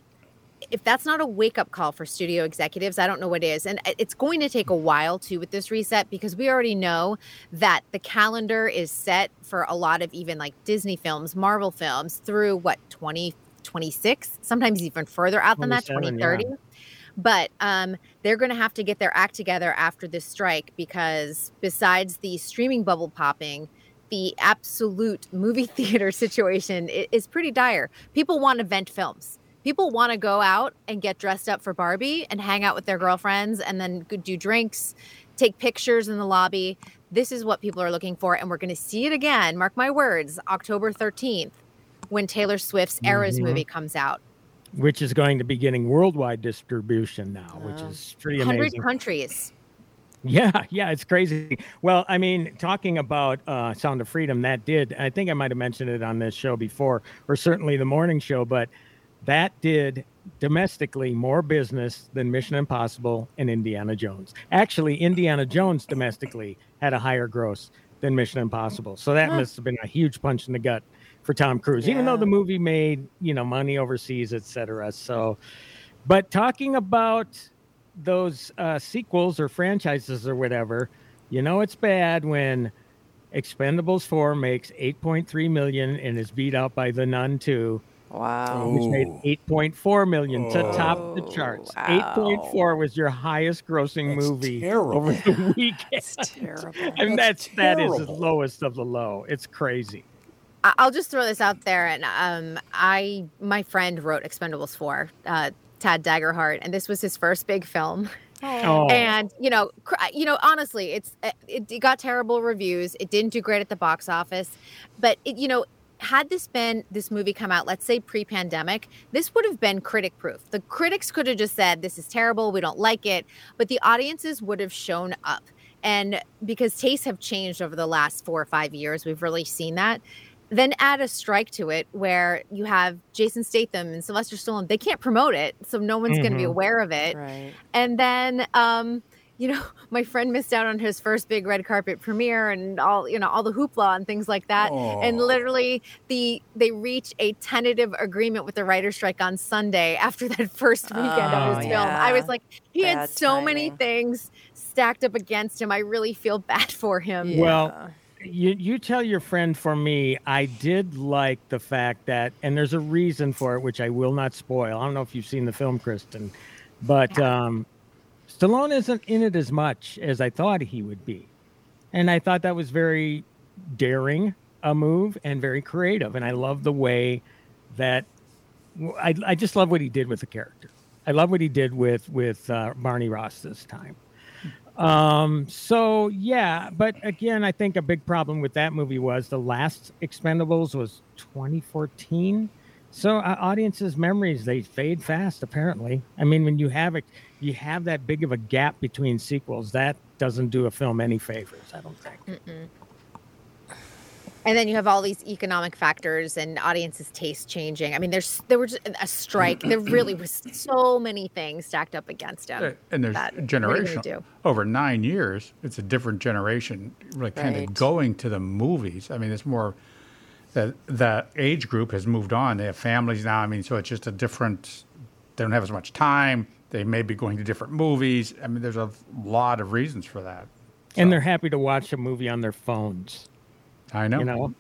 if that's not a wake up call for studio executives, I don't know what is. And it's going to take a while too with this reset because we already know that the calendar is set for a lot of even like Disney films, Marvel films through what, 2026, sometimes even further out than that, 27, yeah. 2030 but um, they're going to have to get their act together after this strike because besides the streaming bubble popping the absolute movie theater situation is pretty dire people want event films people want to go out and get dressed up for barbie and hang out with their girlfriends and then do drinks take pictures in the lobby this is what people are looking for and we're going to see it again mark my words october 13th when taylor swift's eras Mhm. movie comes out Which is going to be getting worldwide distribution now, which is pretty 100 amazing. countries Yeah, yeah, it's crazy. Well, I mean, talking about uh, Sound of Freedom, that did. I think I might have mentioned it on this show before, or certainly the morning show, but that did domestically more business than Mission Impossible and Indiana Jones. Actually, Indiana Jones domestically had a higher gross than Mission Impossible. So that must have been a huge punch in the gut for Tom Cruise, even though the movie made, you know, money overseas, et cetera. So, but talking about those uh, sequels or franchises or whatever, you know, it's bad when Expendables 4 makes 8.3 million and is beat out by The Nun 2 Wow. which made 8.4 million to top the charts. 8.4 was your highest grossing movie over the weekend. It's terrible. and that's that is the lowest of the low. It's crazy. I- I'll just throw this out there, and um, I my friend wrote Expendables four, uh, Tad Daggerhart, and this was his first big film. Oh, And you know, cr- you know, honestly, it's uh, it, it got terrible reviews. It didn't do great at the box office, but it, you know, had this been this movie come out, let's say pre-pandemic, this would have been critic proof. The critics could have just said, "This is terrible. We don't like it," but the audiences would have shown up. And because tastes have changed over the last four or five years, we've really seen that. Then add a strike to it where you have Jason Statham and Sylvester Stallone. They can't promote it, so no one's going to be aware of it. Right. And then, um, you know, my friend missed out on his first big red carpet premiere and all, you know, all the hoopla and things like that. And Oh. literally, the they reach a tentative agreement with the writer's strike on Sunday after that first weekend of Oh, his film. I was like, he had Bad so many things stacked up against him. I really feel bad for him. Well, you you tell your friend for me, I did like the fact that, and there's a reason for it, which I will not spoil. I don't know if you've seen the film, Kristen, but um, Stallone isn't in it as much as I thought he would be, and I thought that was very daring a move and very creative, and I love the way that I I just love what he did with the character. I love what he did with with uh, Barney Ross this time. Um, so yeah, but again, I think a big problem with that movie was the last Expendables was 2014. So uh, audiences' memories they fade fast. Apparently, I mean, when you have it, you have that big of a gap between sequels. That doesn't do a film any favors. I don't think. And then you have all these economic factors and audiences' taste changing. I mean, there's there was a strike. there really was so many things stacked up against him. Uh, And there's that- what are you generation do? over nine years. It's a different generation, really kind Right. of going to the movies. I mean, it's more that that age group has moved on. They have families now. I mean, so it's just a different. They don't have as much time. They may be going to different movies. I mean, there's a lot of reasons for that. And they're happy to watch a movie on their phones. I know. You know,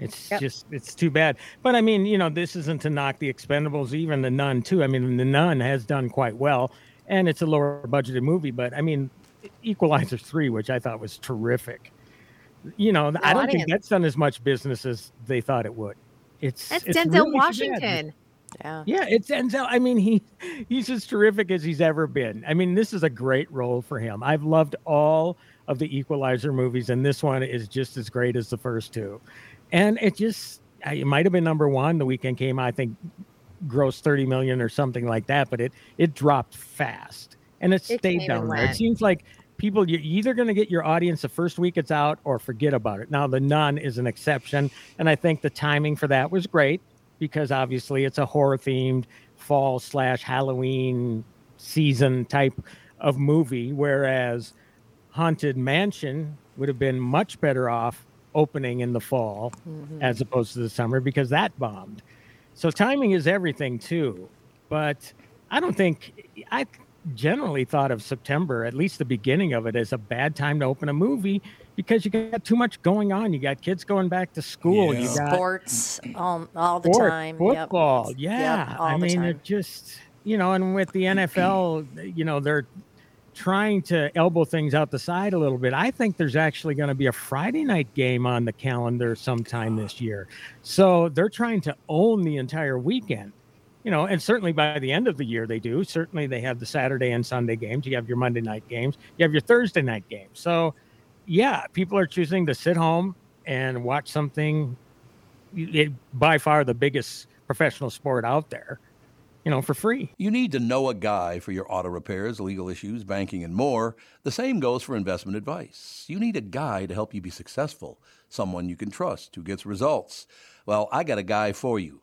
it's Yep. just it's too bad. But I mean, you know, this isn't to knock the Expendables, even the Nun too. I mean, the Nun has done quite well, and it's a lower budgeted movie. But I mean, Equalizer three, which I thought was terrific. You know, I don't think that's done as much business as they thought it would. It's That's it's Denzel really too bad. Yeah. Yeah, it's Denzel. I mean, he he's as terrific as he's ever been. I mean, this is a great role for him. I've loved all of the Equalizer movies, and this one is just as great as the first two. And it just it might have been number one. The weekend came, I think, grossed thirty million or something like that, but it it dropped fast, and it It stayed down there. It seems like people you're either going to get your audience the first week it's out or forget about it. Now, the Nun is an exception, and I think the timing for that was great because obviously it's a horror themed fall slash Halloween season type of movie, whereas Haunted Mansion would have been much better off opening in the fall mm-hmm. as opposed to the summer because that bombed. So timing is everything too. But I don't think I generally thought of September, at least the beginning of it, as a bad time to open a movie because you got too much going on. You got kids going back to school. You got Sports all, all the sport, time. Yep. Football, yeah. Yep, I mean, time. it just you know, and with the NFL, you know, they're trying to elbow things out the side a little bit. I think there's actually going to be a Friday night game on the calendar sometime this year. So they're trying to own the entire weekend. You know, and certainly by the end of the year they do. Certainly they have the Saturday and Sunday games. You have your Monday night games. You have your Thursday night games. So, yeah, people are choosing to sit home and watch something it, by far the biggest professional sport out there, you know, for free. You need to know a guy for your auto repairs, legal issues, banking, and more. The same goes for investment advice. You need a guy to help you be successful, someone you can trust who gets results. Well, I got a guy for you.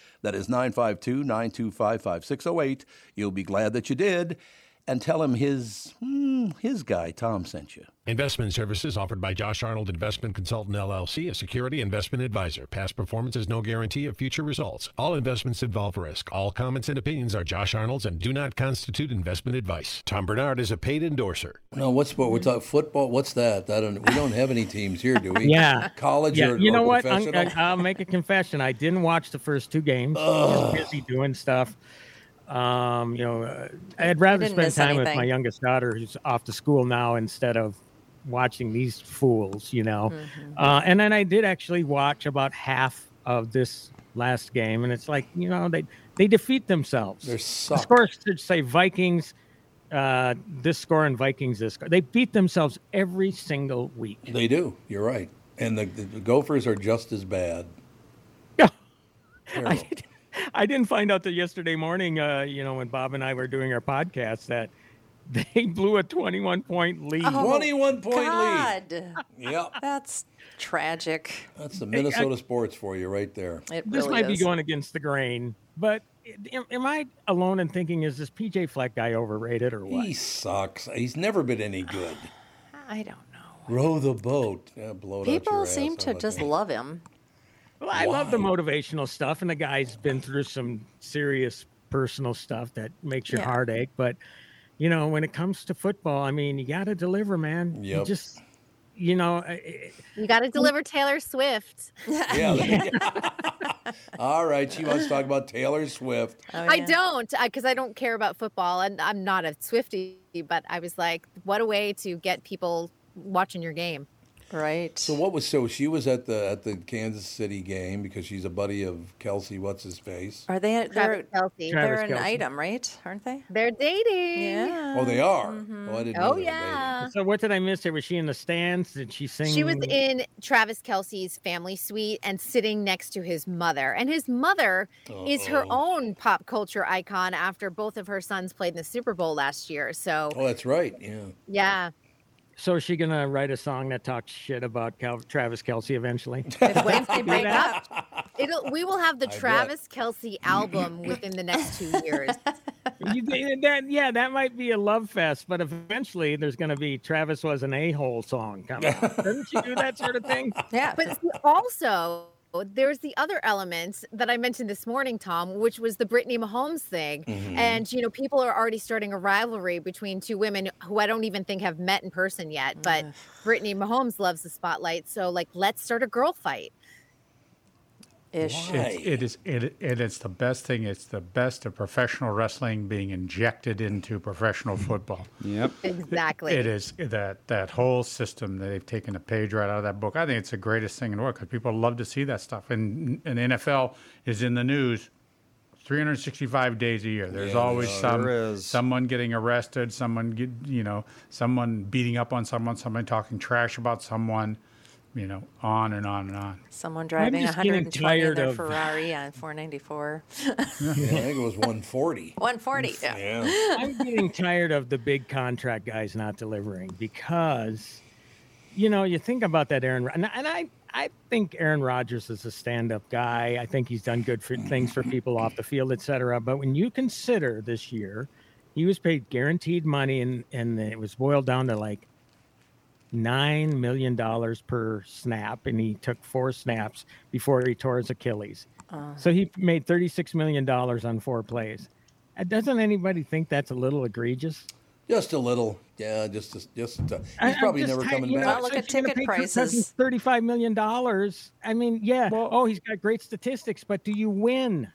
That is 952 925 5608. You'll be glad that you did. And tell him his, hmm, his guy, Tom, sent you. Investment services offered by Josh Arnold Investment Consultant LLC, a security investment advisor. Past performance is no guarantee of future results. All investments involve risk. All comments and opinions are Josh Arnold's and do not constitute investment advice. Tom Bernard is a paid endorser. No, what sport? We're talking football. What's that? I don't. We don't have any teams here, do we? Yeah. College Yeah, or you know or what? I'm, professional? I- I'll make a confession. I didn't watch the first two games. I was busy doing stuff. Um, you know, uh, I'd rather spend miss time with my youngest daughter, who's off to school now, instead of watching these fools. You know, Mm-hmm. uh, and then I did actually watch about half of this last game, and it's like you know they they defeat themselves. They're The suck. scores should say Vikings. Uh, this score and Vikings this score. They beat themselves every single week. They do. You're right. And the, the Gophers are just as bad. I, Terrible. did- I didn't find out that yesterday morning, uh, you know, when Bob and I were doing our podcast, that they blew a 21 point lead. Oh, 21 point lead. Yep. that's tragic. That's the Minnesota sports for you right there. It this really might is. be going against the grain, but am, am I alone in thinking, is this PJ Fleck guy overrated or what? He sucks. He's never been any good. I don't know. Row the boat. Yeah, blow it out People your seem ass, to just that? love him. Well, I love the motivational stuff, and the guy's been through some serious personal stuff that makes your Yeah. heart ache. But you know, when it comes to football, I mean, you got to deliver, man. You Yep. just, you know, I- I- You got to deliver Taylor Swift. Yeah. All right. She wants to talk about Taylor Swift. Oh, I don't uh, because I don't care about football and I'm not a Swifty, but I was like, what a way to get people watching your game. Right. So what was so she was at the at the Kansas City game because she's a buddy of Kelce. What's his face? Are they? They're Travis Kelce. They're an Kelce. item, right? Aren't they? They're dating. Yeah. Oh, they are. Mm-hmm. Oh, I didn't. Oh they yeah. so what did I miss? There was she in the stands? Did she sing? She was in Travis Kelce's family suite and sitting next to his mother. And his mother is her own pop culture icon after both of her sons played in the Super Bowl last year. So. Oh, that's right. Yeah. yeah. So is she gonna write a song that talks shit about Cal- Travis Kelce eventually? If once they break up, it'll, we will have the bet. Travis Kelce album within the next two years. You that, yeah, that might be a love fest, but eventually there's gonna be Travis was an a hole song coming out. Doesn't she do that sort of thing? Yeah. But also, there's the other element that I mentioned this morning, Tom, which was the Brittany Mahomes thing. Mm-hmm. And, you know, people are already starting a rivalry between two women who I don't even think have met in person yet. But Brittany Mahomes loves the spotlight. So, like, let's start a girl fight. Ish. Why? It's, it, it it's the best thing. It's the best of professional wrestling being injected into professional football. Yep. Exactly. It is that that whole system that they've taken a page right out of that book. I think it's the greatest thing in the world because people love to see that stuff. And and NFL is in the news 365 days a year. There's Yeah, always some is. someone getting arrested, someone get, you know, someone beating up on someone, someone talking trash about someone, you know, on and on and on. Someone driving just getting 120 in their of- Ferrari on 494. Yeah, I think it was 140. 140. Yeah. Yeah. I'm getting tired of the big contract guys not delivering because, you know, you think about that Aaron, and and I, I think Aaron Rodgers is a stand-up guy. I think he's done good for things for people off the field, et cetera. But when you consider this year, he was paid guaranteed money, and and it was boiled down to like nine million dollars per snap, and he took four snaps before he tore his Achilles. So he made thirty-six million dollars on four plays. Uh, Doesn't anybody think that's a little egregious? Just a little. Yeah, just just, just uh, he's probably just never tired- coming you know, back. Well, look so at if you're gonna ticket prices. Thirty-five million dollars. I mean, yeah. oh, he's got great statistics, but do you win?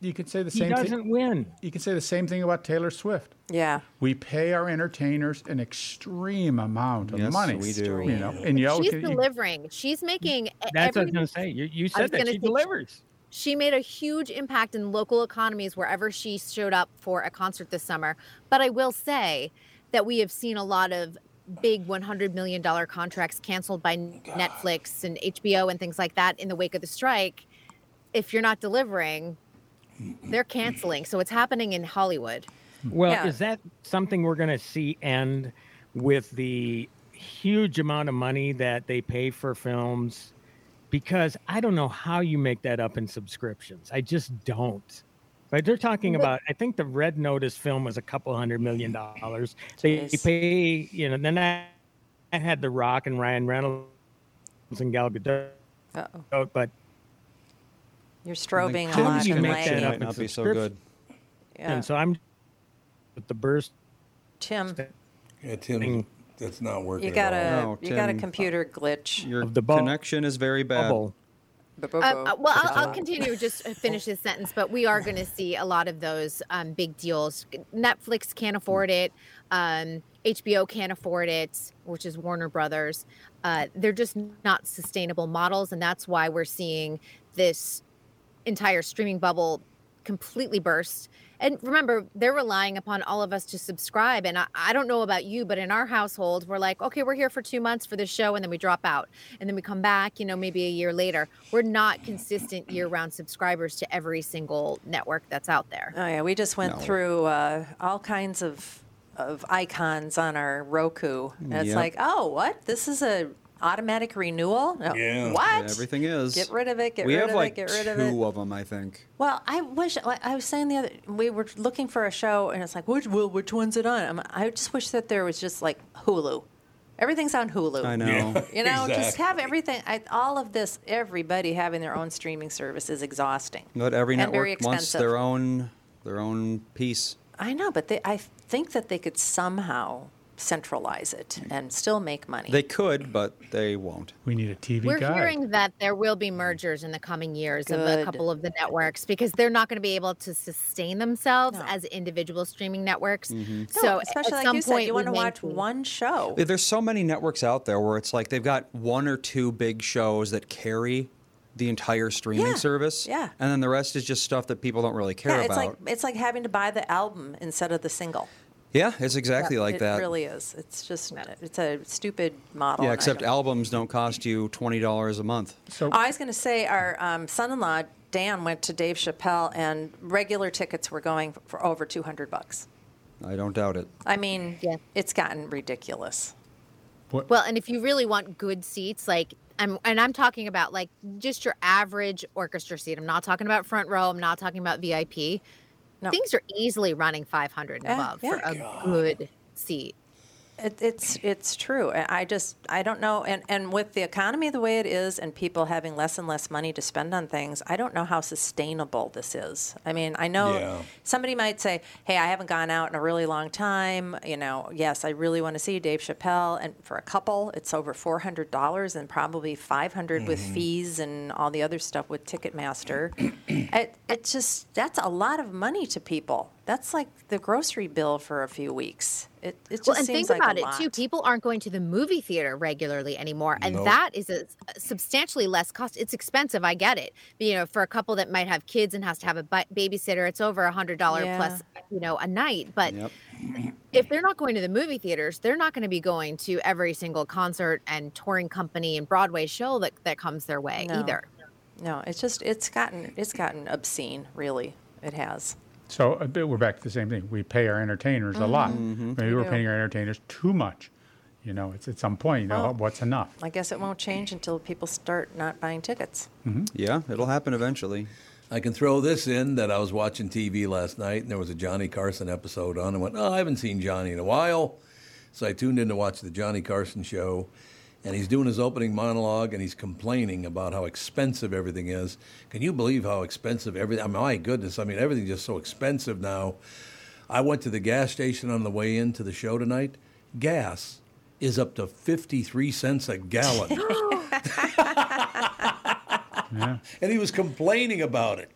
You could say the same. He doesn't thing. win. You can say the same thing about Taylor Swift. Yeah. We pay our entertainers an extreme amount of Yes, money. we do. You know, and you She's you- delivering. She's making That's what I every was going to say. You, you said that she say she- delivers. she made a huge impact in local economies wherever she showed up for a concert this summer. But I will say that we have seen a lot of big $100 million contracts canceled by Netflix and HBO and things like that in the wake of the strike. If you're not delivering, they're canceling. So it's happening in Hollywood. Well, Yeah. is that something we're going to see end with the huge amount of money that they pay for films? Because I don't know how you make that up in subscriptions. I just don't. But they're talking But- about, I think the Red Notice film was a couple hundred million dollars. They Jeez. pay, you know, then I, I had The Rock and Ryan Reynolds and Gal Gadot, Uh-oh. but You're strobing a How lot do you make that up might not be so good. Yeah. and so I'm with the burst. Tim, Yeah, Tim, that's not working. you got at all. a No, you got a computer glitch. Your Of the bu- connection is very bad. Bubble. Um, uh, well, I'll, I'll Uh, continue just to finish this sentence, but we are going to see a lot of those um, big deals. Netflix can't afford it. Um, HBO can't afford it, which is Warner Brothers. Uh, they're just not sustainable models, and that's why we're seeing this entire streaming bubble completely burst. And remember, they're relying upon all of us to subscribe. And I, I don't know about you, but in our household, we're like, okay, we're here for two months for this show, and then we drop out. And then we come back, you know, maybe a year later. We're not consistent year round subscribers to every single network that's out there. Oh yeah, we just went No. through uh, all kinds of of icons on our Roku. And it's like, oh, what? This is a automatic renewal? No. Yeah. What? Everything is. Get rid of it. Get we rid have of like it. Get rid two of it. Two of them, I think. Well, I wish I was saying the other. We were looking for a show, and it's like, which well, which one's it on? I'm, I just wish that there was just like Hulu. Everything's on Hulu. I know. Yeah. You know, just have everything. I, all of this, everybody having their own streaming service is exhausting. But every And network wants their own their own piece. I know, but they, I think that they could somehow centralize it and still make money. They could, but they won't. We need a TV We're guide. hearing that there will be mergers in the coming years of a couple of the networks because they're not going to be able to sustain themselves No. as individual streaming networks. Mm-hmm. No, So, especially at like some you point, said, you want to watch see- one show. There's so many networks out there where it's like they've got one or two big shows that carry the entire streaming Yeah, service. yeah. And then the rest is just stuff that people don't really care yeah, it's about. like it's like having to buy the album instead of the single. Yeah, it's exactly Yeah, like it that. It really is. It's just it's a stupid model. yeah, except don't- albums don't cost you twenty dollars a month. So I was going to say our um, son-in-law Dan went to Dave Chappelle, and regular tickets were going for over two hundred bucks. I don't doubt it. I mean, Yeah. it's gotten ridiculous. Well, and if you really want good seats, like I'm, and I'm talking about like just your average orchestra seat. I'm not talking about front row. I'm not talking about VIP. No. Things are easily running 500 and eh, Yeah, above for yeah. a good seat. It, it's it's true. I just I don't know, and and with the economy the way it is, and people having less and less money to spend on things, I don't know how sustainable this is. I mean, I know Yeah. somebody might say, "Hey, I haven't gone out in a really long time." You know, yes, I really want to see Dave Chappelle, and for a couple, it's over four hundred dollars, and probably five with mm-hmm. fees and all the other stuff with Ticketmaster. it it just that's a lot of money to people. That's like the grocery bill for a few weeks. It it just Well, and seems think like about it lot. too. People aren't going to the movie theater regularly anymore, and Nope. that is a substantially less cost. It's expensive, I get it. But, you know, for a couple that might have kids and has to have a bi- babysitter, it's over a hundred dollar Yeah. plus, you know, a night. But Yep. if they're not going to the movie theaters, they're not going to be going to every single concert and touring company and Broadway show that that comes their way No. either. No, it's just it's gotten it's gotten obscene. Really, it has. So uh, but we're back to the same thing. We pay our entertainers a lot. Mm-hmm. Maybe we're do. paying our entertainers too much. You know, it's at some point. You know, Well- what's enough? I guess it won't change until people start not buying tickets. Yeah, it'll happen eventually. I can throw this in that I was watching TV last night and there was a Johnny Carson episode on and went, oh, I haven't seen Johnny in a while. So I tuned in to watch the Johnny Carson show and he's doing his opening monologue and he's complaining about how expensive everything is. Can you believe how expensive everything? I mean, my goodness, I mean, everything's just so expensive now. I went to the gas station on the way into the show tonight. Gas is up to 53 cents a gallon. Yeah. and he was complaining about it.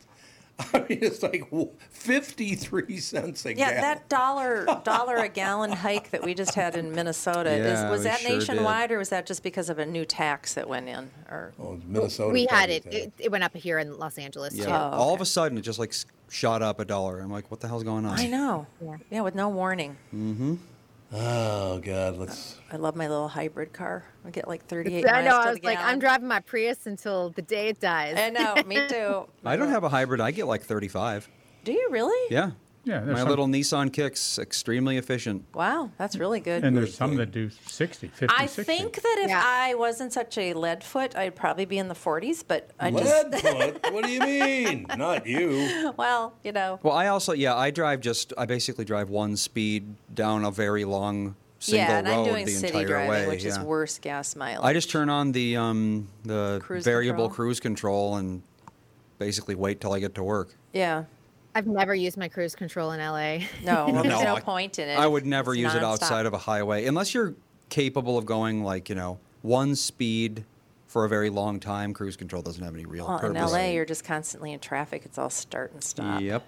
I mean, it's like 53 cents a Yeah, gallon. that dollar dollar a gallon hike that we just had in Minnesota Yeah, is was that sure did. nationwide or was that just because of a new tax that went in? Or Oh, Minnesota. we had it, it. It went up here in Los Angeles Yeah. too. All of a sudden, it just like shot up a dollar. I'm like, what the hell's going on? I know. Yeah. with no warning. Mm-hmm. Oh God, let's. I love my little hybrid car. I get like 38 I know. miles to I was the like, I'm driving my Prius until the day it dies. I know. Me too. I don't have a hybrid. I get like 35. Do you really? Yeah. Yeah, My some- little Nissan Kicks extremely efficient. Wow, that's really good. And there's some that do 60, 50, I 60. think that if I wasn't such a lead foot, I'd probably be in the 40s. But I Lead just foot? What do you mean? Not you. well, you know. Well, I also, yeah, I drive just, I basically drive one speed down a very long single yeah, and road I'm doing the city entire driving, way. which is worse gas mileage. I just turn on the um, the Cruise variable control? cruise control and basically wait till I get to work. Yeah. I've never used my cruise control in LA. No, well, there's no I- point in it. I would never It's use it outside of a highway unless you're capable of going like you know one speed for a very long time. Cruise control doesn't have any real Well, in purpose. LA, you're just constantly in traffic. It's all start and stop. Yep.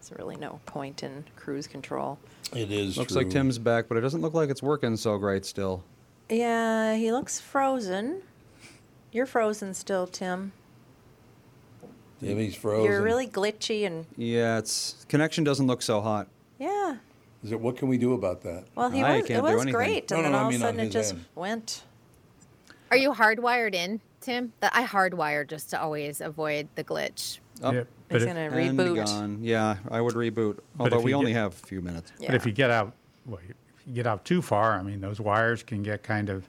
There's really no point in cruise control. It is. Looks true. like Tim's back, but it doesn't look like it's working so great still. Yeah, he looks frozen. You're frozen still, Tim. Timmy's frozen. You're really glitchy and Yeah, it's connection doesn't look so hot. yeah. Is it? What can we do about that? Well, he I was. can't It do was anything. great, No, and no, then no, I all of a mean on sudden it his just end. went. Are you hardwired in, Tim? That I hardwire just to always avoid the glitch. Up Yeah, but He's if- gonna and reboot. gone. Yeah, I would reboot. Although if we you only get- have a few minutes. But if you get out, well, if you get out too far, I mean, those wires can get kind of,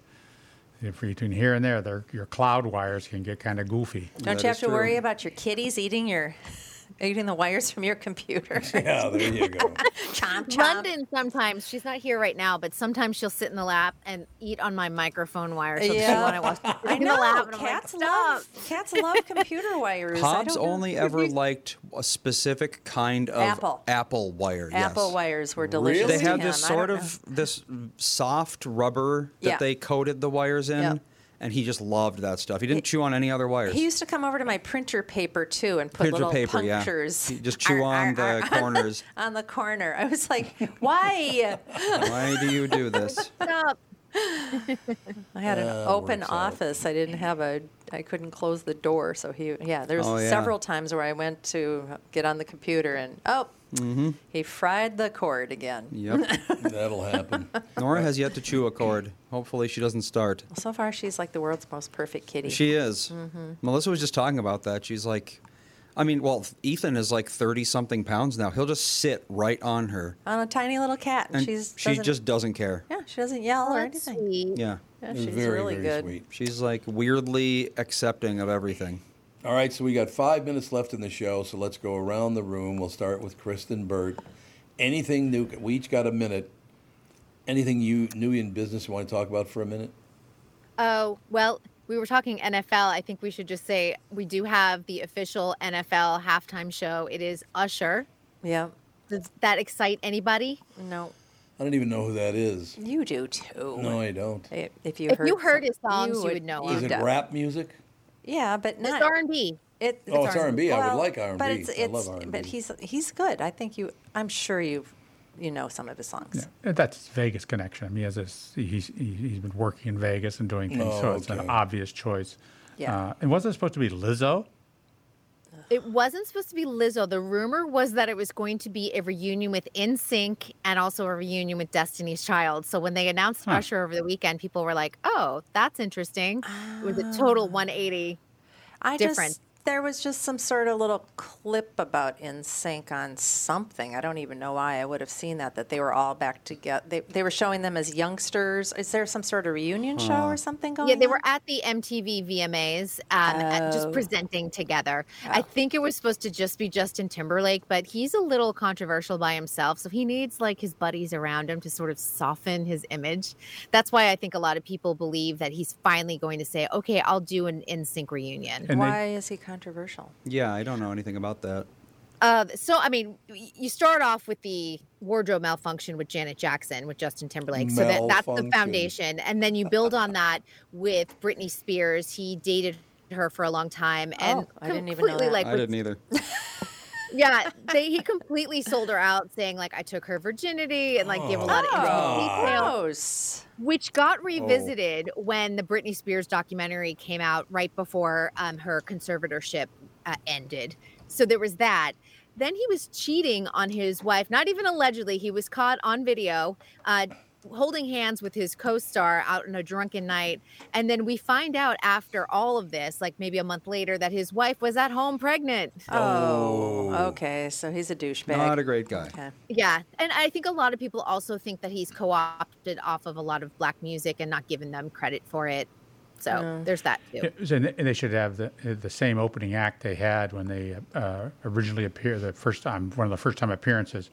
if between here and there, your cloud wires can get kind of goofy. Don't That you have to true. worry about your kitties eating your eating the wires from your computer? Yeah, there you go. chomp chomp. London sometimes she's not here right now, but sometimes she'll sit in the lap and eat on my microphone wire. So Yeah. she wanted to watch I in the know. lap, and I'm like, Cats love cats love computer wires. I Hobbs only ever liked a specific kind of Apple. apple wire. Apple yes. wires were delicious. Really? They to had this sort don't of this soft rubber that Yeah. they coated the wires in, Yep. And he just loved that stuff. He didn't chew on any other wires. He used to come over to my printer paper too and put Printer little paper, yeah. punctures. He just chew Ar- on ar- the ar- corners. on the corner. I was like, why? Why do you do this? Stop. I had an Uh, open works out. office. I didn't have a. I couldn't close the door, so he. Yeah, there's Oh, yeah. several times where I went to get on the computer and oh, Mm-hmm. he fried the cord again. Yep. That'll happen. Nora has yet to chew a cord. Hopefully, she doesn't start. So far, she's like the world's most perfect kitty. She is. Mm-hmm. Melissa was just talking about that. She's like, I mean, well, Ethan is like 30 something pounds now. He'll just sit right on her. on a tiny little cat, and, And she's she doesn't- just doesn't care. yeah, she doesn't yell or anything. sweet. Yeah. Yeah, she's very, really very good. sweet. She's like weirdly accepting of everything. All right, so we got five minutes left in the show, so let's go around the room. We'll start with Kristen Burt. Anything new? We each got a minute. Anything you new in business you want to talk about for a minute? Oh, well, we were talking NFL. I think we should just say we do have the official NFL halftime show. It is Usher. Yeah. Does that excite anybody? No, I don't even know who that is. you do too. No, I don't. If you If heard you heard some- his songs, you would know Is him. it rap music? Yeah, but It's not R&B. It, Oh, it's R&B. I would like R&B. But it's, I love R&B. but he's he's good. I think you. I'm sure you you know some of his songs. Yeah, that's Vegas connection. I mean, he has this, he's, he- he's been working in Vegas and doing things, Oh, so it's okay. an obvious choice. Yeah. Uh, and wasn't it supposed to be Lizzo? It wasn't supposed to be Lizzo. The rumor was that it was going to be a reunion with NSYNC and also a reunion with Destiny's Child. So when they announced Huh. Usher over the weekend, people were like, "Oh, that's interesting." It was a total ah. 180 I different. just there was just some sort of little clip about NSYNC on something. I don't even know why I would have seen that. That they were all back together. They, they were showing them as youngsters. Is there some sort of reunion show or something going? On? Yeah, they on? were at the MTV VMAs, um, at- just Oh. presenting together. I think it was supposed to just be Justin Timberlake, but he's a little controversial by himself, so he needs like his buddies around him to sort of soften his image. That's why I think a lot of people believe that he's finally going to say, "Okay, I'll do an NSYNC reunion." And Why is he controversial? Yeah, I don't know anything about that. Uh, so, I mean, you start off with the wardrobe malfunction with Janet Jackson, with Justin Timberlake. So that, that's the foundation. And then you build on that with Britney Spears. He dated her for a long time. And Oh, I didn't even know completely, that. like I didn't either. Yeah, they, he completely sold her out, saying like I took her virginity and like gave a lot of Oh, intimate detail, gross. which got revisited when the Britney Spears documentary came out right before um, her conservatorship uh, ended. So there was that. Then he was cheating on his wife. Not even allegedly, he was caught on video. Uh, holding hands with his co-star out on a drunken night and then we find out after all of this like maybe a month later that his wife was at home pregnant Oh, okay. So he's a douchebag. Not a great guy. Okay. Yeah, and I think a lot of people also think that he's co-opted off of a lot of black music and not given them credit for it. So there's that too. And and they should have the the same opening act they had when they uh, originally appeared the first time, one of the first time appearances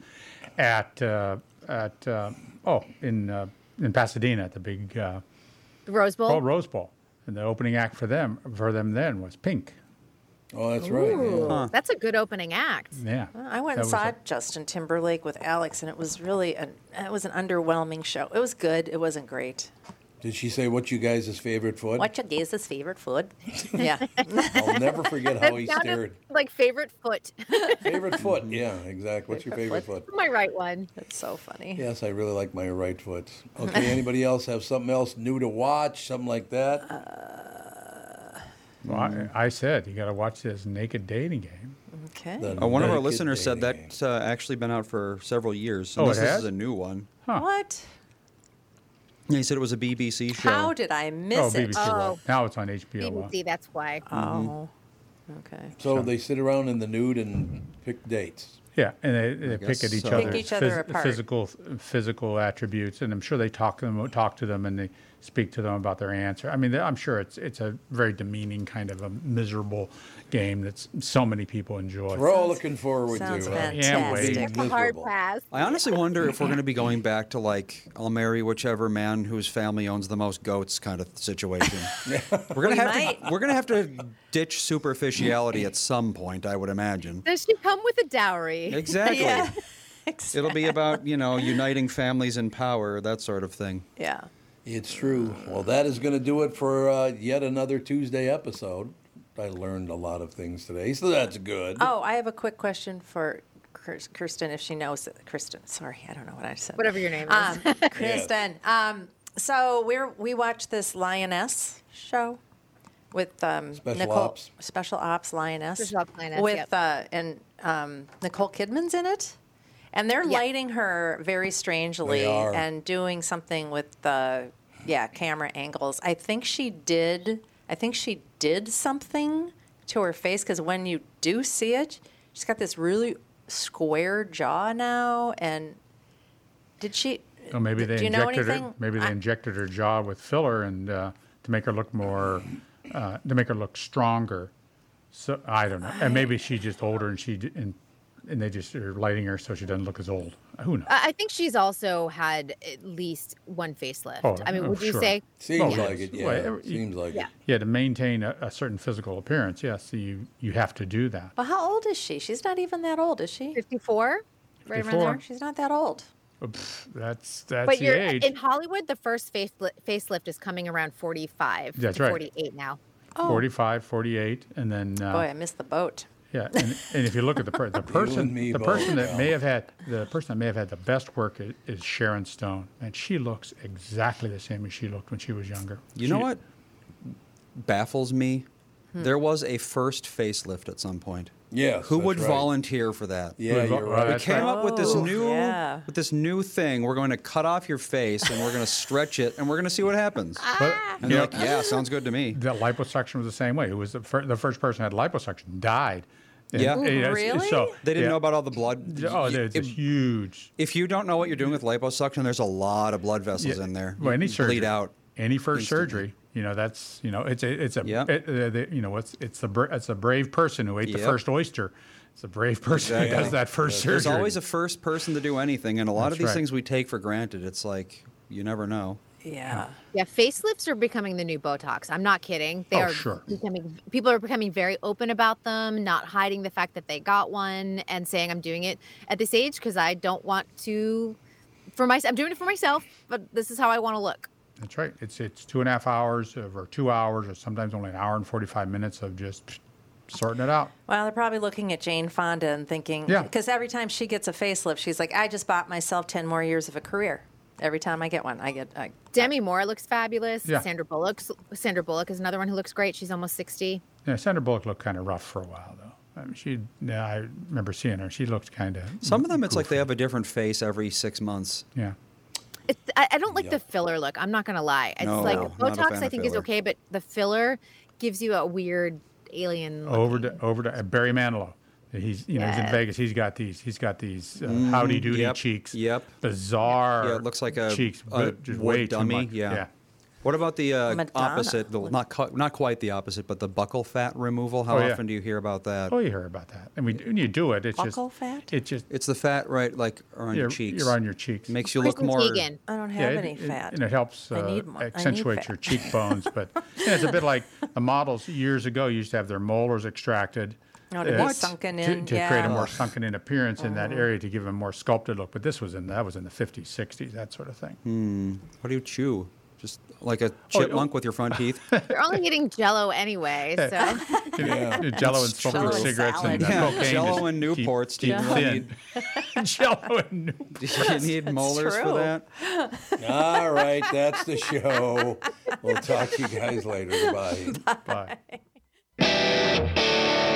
at uh, at uh, oh in uh, in Pasadena at the big uh, Rose Bowl. oh, Rose Bowl, and the opening act for them for them then was Pink. Oh, that's right. Ooh, Yeah. That's a good opening act. Yeah, I went and saw a- Justin Timberlake with Alex, and it was really an it was an underwhelming show. It was good. It wasn't great. Did she say what you guys' favorite food? What your guys' favorite food? yeah. I'll never forget how he Sounded stared. like favorite foot. Favorite foot? Yeah, exactly. What's your favorite foot? My right one. That's so funny. Yes, I really like my right foot. Okay, anybody else have something else new to watch? Something like that? Well, I, I said you got to watch this naked dating game. Okay. The Uh, one of our Naked listeners said Dating. that's uh, actually been out for several years. Oh, it unless this has? is a new one. Huh. What? Yeah, he said it was a BBC show. How did I miss oh, it? BBC. Oh. Right. Now it's on HBO. Well. BBC, that's why. Oh. Mm-hmm. Okay. So they sit around in the nude and pick dates. Yeah, and they, they pick at each so. other, Pick each other apart. physical physical attributes, and I'm sure they talk to them talk to them and they speak to them about their answer. I mean, I'm sure it's it's a very demeaning kind of a miserable game that so many people enjoy. We're all looking forward sounds to. uh, Yeah, wait. fantastic. A hard pass. I honestly wonder if we're going to be going back to like I'll marry whichever man whose family owns the most goats kind of situation. we're gonna We have might. to we're gonna have to ditch superficiality at some point, I would imagine. Does she come with a dowry? Exactly. Yeah. It'll be about you know uniting families in power, that sort of thing. Yeah. It's true. Well, that is going to do it for uh, yet another Tuesday episode. I learned a lot of things today, so that's good. Oh, I have a quick question for Kirsten if she knows it. Kristen, sorry, I don't know what I said. Whatever your name is. Um, Kristen. Um, so we're we watched this Lioness show with um, Special Nicole, Ops. Special Ops Lioness, Special Ops Lioness, with yep. uh, and um, Nicole Kidman's in it, and they're Yeah. lighting her very strangely and doing something with the yeah camera angles. I think she did. I think she did something to her face because when you do see it, she's got this really square jaw now, and did she? Or maybe they do you know injected her. Maybe they I- injected her jaw with filler and uh, to make her look more, uh, to make her look stronger. So I don't know. And maybe she's just older and she and and they just are lighting her so she doesn't look as old. Who knows? I I think she's also had at least one facelift. Oh, I mean, oh, would you sure. say? Seems Oh, like it. Yeah, Well, every- seems like Yeah. it. Yeah, to maintain a, a certain physical appearance, yes, you you have to do that. But how old is she? She's not even that old, is she? 54? Right around 54. there. She's not that old. Uh, pff, That's that's But the you're age. in Hollywood. The first facelift, facelift is coming around 45 That's to right. 48 now. Oh. 45, 48, and then uh, Boy, I missed the boat. Yeah, and, and if you look at the per, the person, me the both, person that pal. may have had the person that may have had the best work is, is Sharon Stone, and she looks exactly the same as she looked when she was younger. You know what baffles me? Hmm. There was a first facelift at some point. Yes, Who would right. volunteer for that? Yeah, you're oh, right. We came up with this Oh, new yeah. with this new thing. We're going to cut off your face and we're going to stretch it and we're going to see what happens. Ah. But, And you they're know, like, yeah, sounds good to me. the liposuction was the same way. Who was the, fir- the first person who had liposuction died. And- Yeah. and it's- Really? So They didn't yeah. know about all the blood. Oh, there's if, huge. if you don't know what you're doing with liposuction, there's a lot of blood vessels yeah, in there. Well, any You surgery, bleed out. Any first instantly. surgery, you know, that's you know, it's a it's a Yeah. it, uh, the, you know, it's it's the bra- it's a brave person who ate the first oyster. It's a brave person who does that first surgery. There's always a first person to do anything, and a lot That's of these right. things we take for granted. It's like you never know. Yeah. Yeah, facelifts are becoming the new Botox. I'm not kidding. They Oh, are sure. becoming people are becoming very open about them, not hiding the fact that they got one and saying I'm doing it at this age because I don't want to for myself. I'm doing it for myself, but this is how I want to look. That's right. It's it's two and a half hours of, or two hours or sometimes only an hour and forty five minutes of just sorting it out. Well, they're probably looking at Jane Fonda and thinking, Yeah. because every time she gets a facelift, she's like, I just bought myself 10 more years of a career. Every time I get one, I get. I, Demi Moore looks fabulous. Yeah. Sandra Bullock. Sandra Bullock is another one who looks great. She's almost sixty. Yeah, Sandra Bullock looked kind of rough for a while, though. I mean, she, yeah, I remember seeing her. She looked kind of. Some of them, it's like they have a different face every six months. Yeah. It's, I, I don't like the filler look. I'm not gonna lie. It's No, like not a Botox. I think is okay, but the filler gives you a weird alien. look. Over to over to uh, Barry Manilow. He's you know he's in Vegas. He's got these he's got these uh, Mm, howdy doody yep, cheeks. Yep. Bizarre. Yeah, it looks like a, cheeks. a but just way dummy. Too much. Yeah. What about the uh, opposite? The, not cu- not quite the opposite, but the buccal fat removal. How Oh, yeah. often do you hear about that? Oh, you hear about that? And we when you do it, it's just Buccal just fat? It just It's the fat right, like around your cheeks. you're on your cheeks. Makes you look more. Teigen. I don't Yeah, have it- any it- fat. and it helps uh, need mo- I need accentuate your cheekbones. But yeah, it's a bit like the models years ago used to have their molars extracted. Oh, to be sunken in, to yeah. create a more sunken in appearance in that area to give a more sculpted look. But this was in that was in the 50s, 60s, that sort of thing. Hmm. What do you chew? Just like a Oh, chipmunk with your front teeth. You're only eating Jello anyway, so Yeah. Jello and smoking Jello cigarettes salad. and Yeah, cocaine. Jello and Newports. Do Keep, you really thin. Jello and Newport. Do you need molars for that? All right, that's the show. We'll talk to you guys later. Bye. Bye.